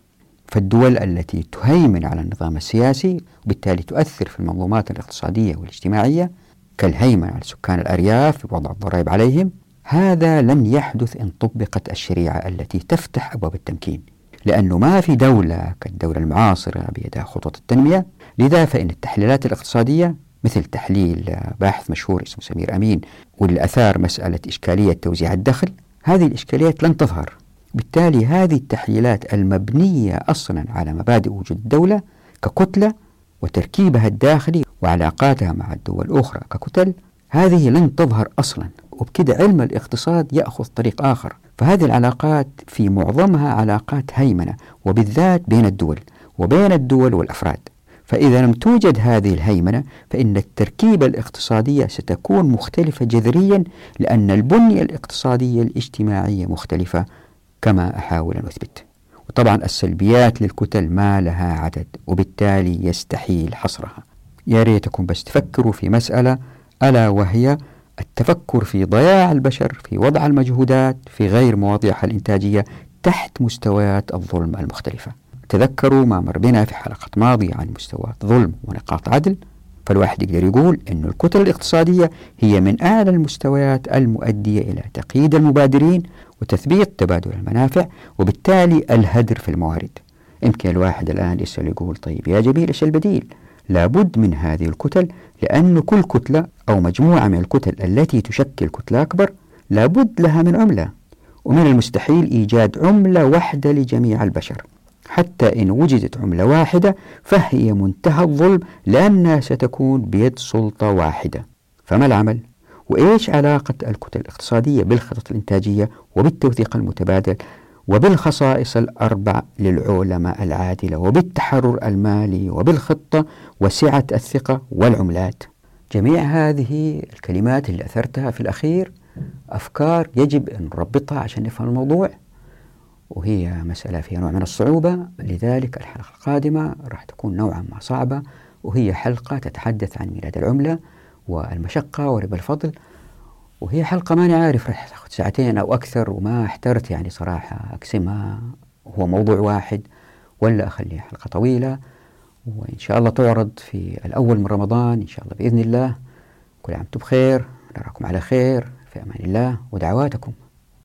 فالدول التي تهيمن على النظام السياسي وبالتالي تؤثر في المنظومات الاقتصادية والاجتماعية كالهيمنة على سكان الأرياف بوضع الضرائب عليهم هذا لن يحدث إن طبقت الشريعة التي تفتح أبواب التمكين لأنه ما في دولة كالدولة المعاصرة بيدها خطط التنمية. لذا فإن التحليلات الاقتصادية مثل تحليل باحث مشهور اسمه سمير أمين واللي أثار مسألة إشكالية توزيع الدخل هذه الإشكاليات لن تظهر. بالتالي هذه التحليلات المبنية أصلا على مبادئ وجود الدولة ككتلة وتركيبها الداخلي وعلاقاتها مع الدول الأخرى ككتل هذه لن تظهر أصلا. وبكده علم الاقتصاد يأخذ طريق آخر. فهذه العلاقات في معظمها علاقات هيمنة وبالذات بين الدول وبين الدول والأفراد. فإذا لم توجد هذه الهيمنة فإن التركيبة الاقتصادية ستكون مختلفة جذريا لأن البنية الاقتصادية الاجتماعية مختلفة كما أحاول أن أثبت. وطبعا السلبيات للكتل ما لها عدد وبالتالي يستحيل حصرها. يا ريتكم بس تفكروا في مسألة ألا وهي التفكر في ضياع البشر في وضع المجهودات في غير مواضيعها الإنتاجية تحت مستويات الظلم المختلفة. تذكروا ما مر بنا في حلقة ماضية عن مستويات ظلم ونقاط عدل. فالواحد يقدر يقول أن الكتل الاقتصادية هي من أعلى المستويات المؤدية إلى تقييد المبادرين وتثبيت تبادل المنافع وبالتالي الهدر في الموارد. يمكن الواحد الآن يسأل يقول طيب يا جميل إيش البديل؟ لابد من هذه الكتل لأن كل كتلة أو مجموعة من الكتل التي تشكل كتلة أكبر لابد لها من عملة ومن المستحيل إيجاد عملة واحدة لجميع البشر. حتى إن وجدت عملة واحدة فهي منتهى الظلم لأنها ستكون بيد سلطة واحدة. فما العمل؟ وإيش علاقة الكتل الاقتصادية بالخطط الإنتاجية وبالتوثيق المتبادل؟ وبالخصائص الأربع للعولمة العادلة وبالتحرر المالي وبالخطة وسعة الثقة والعملات. جميع هذه الكلمات اللي أثرتها في الأخير أفكار يجب أن نربطها عشان نفهم الموضوع وهي مسألة فيها نوع من الصعوبة. لذلك الحلقة القادمة راح تكون نوعا ما صعبة وهي حلقة تتحدث عن ميلاد العملة والمشقة وربا الفضل. وهي حلقة ماني عارف راح تاخذ ساعتين أو أكثر وما احترت يعني صراحة. أقسمها هو موضوع واحد ولا أخليها حلقة طويلة. وإن شاء الله تعرض في الأول من رمضان إن شاء الله بإذن الله. كل عام وأنتم بخير نراكم على خير في أمان الله ودعواتكم.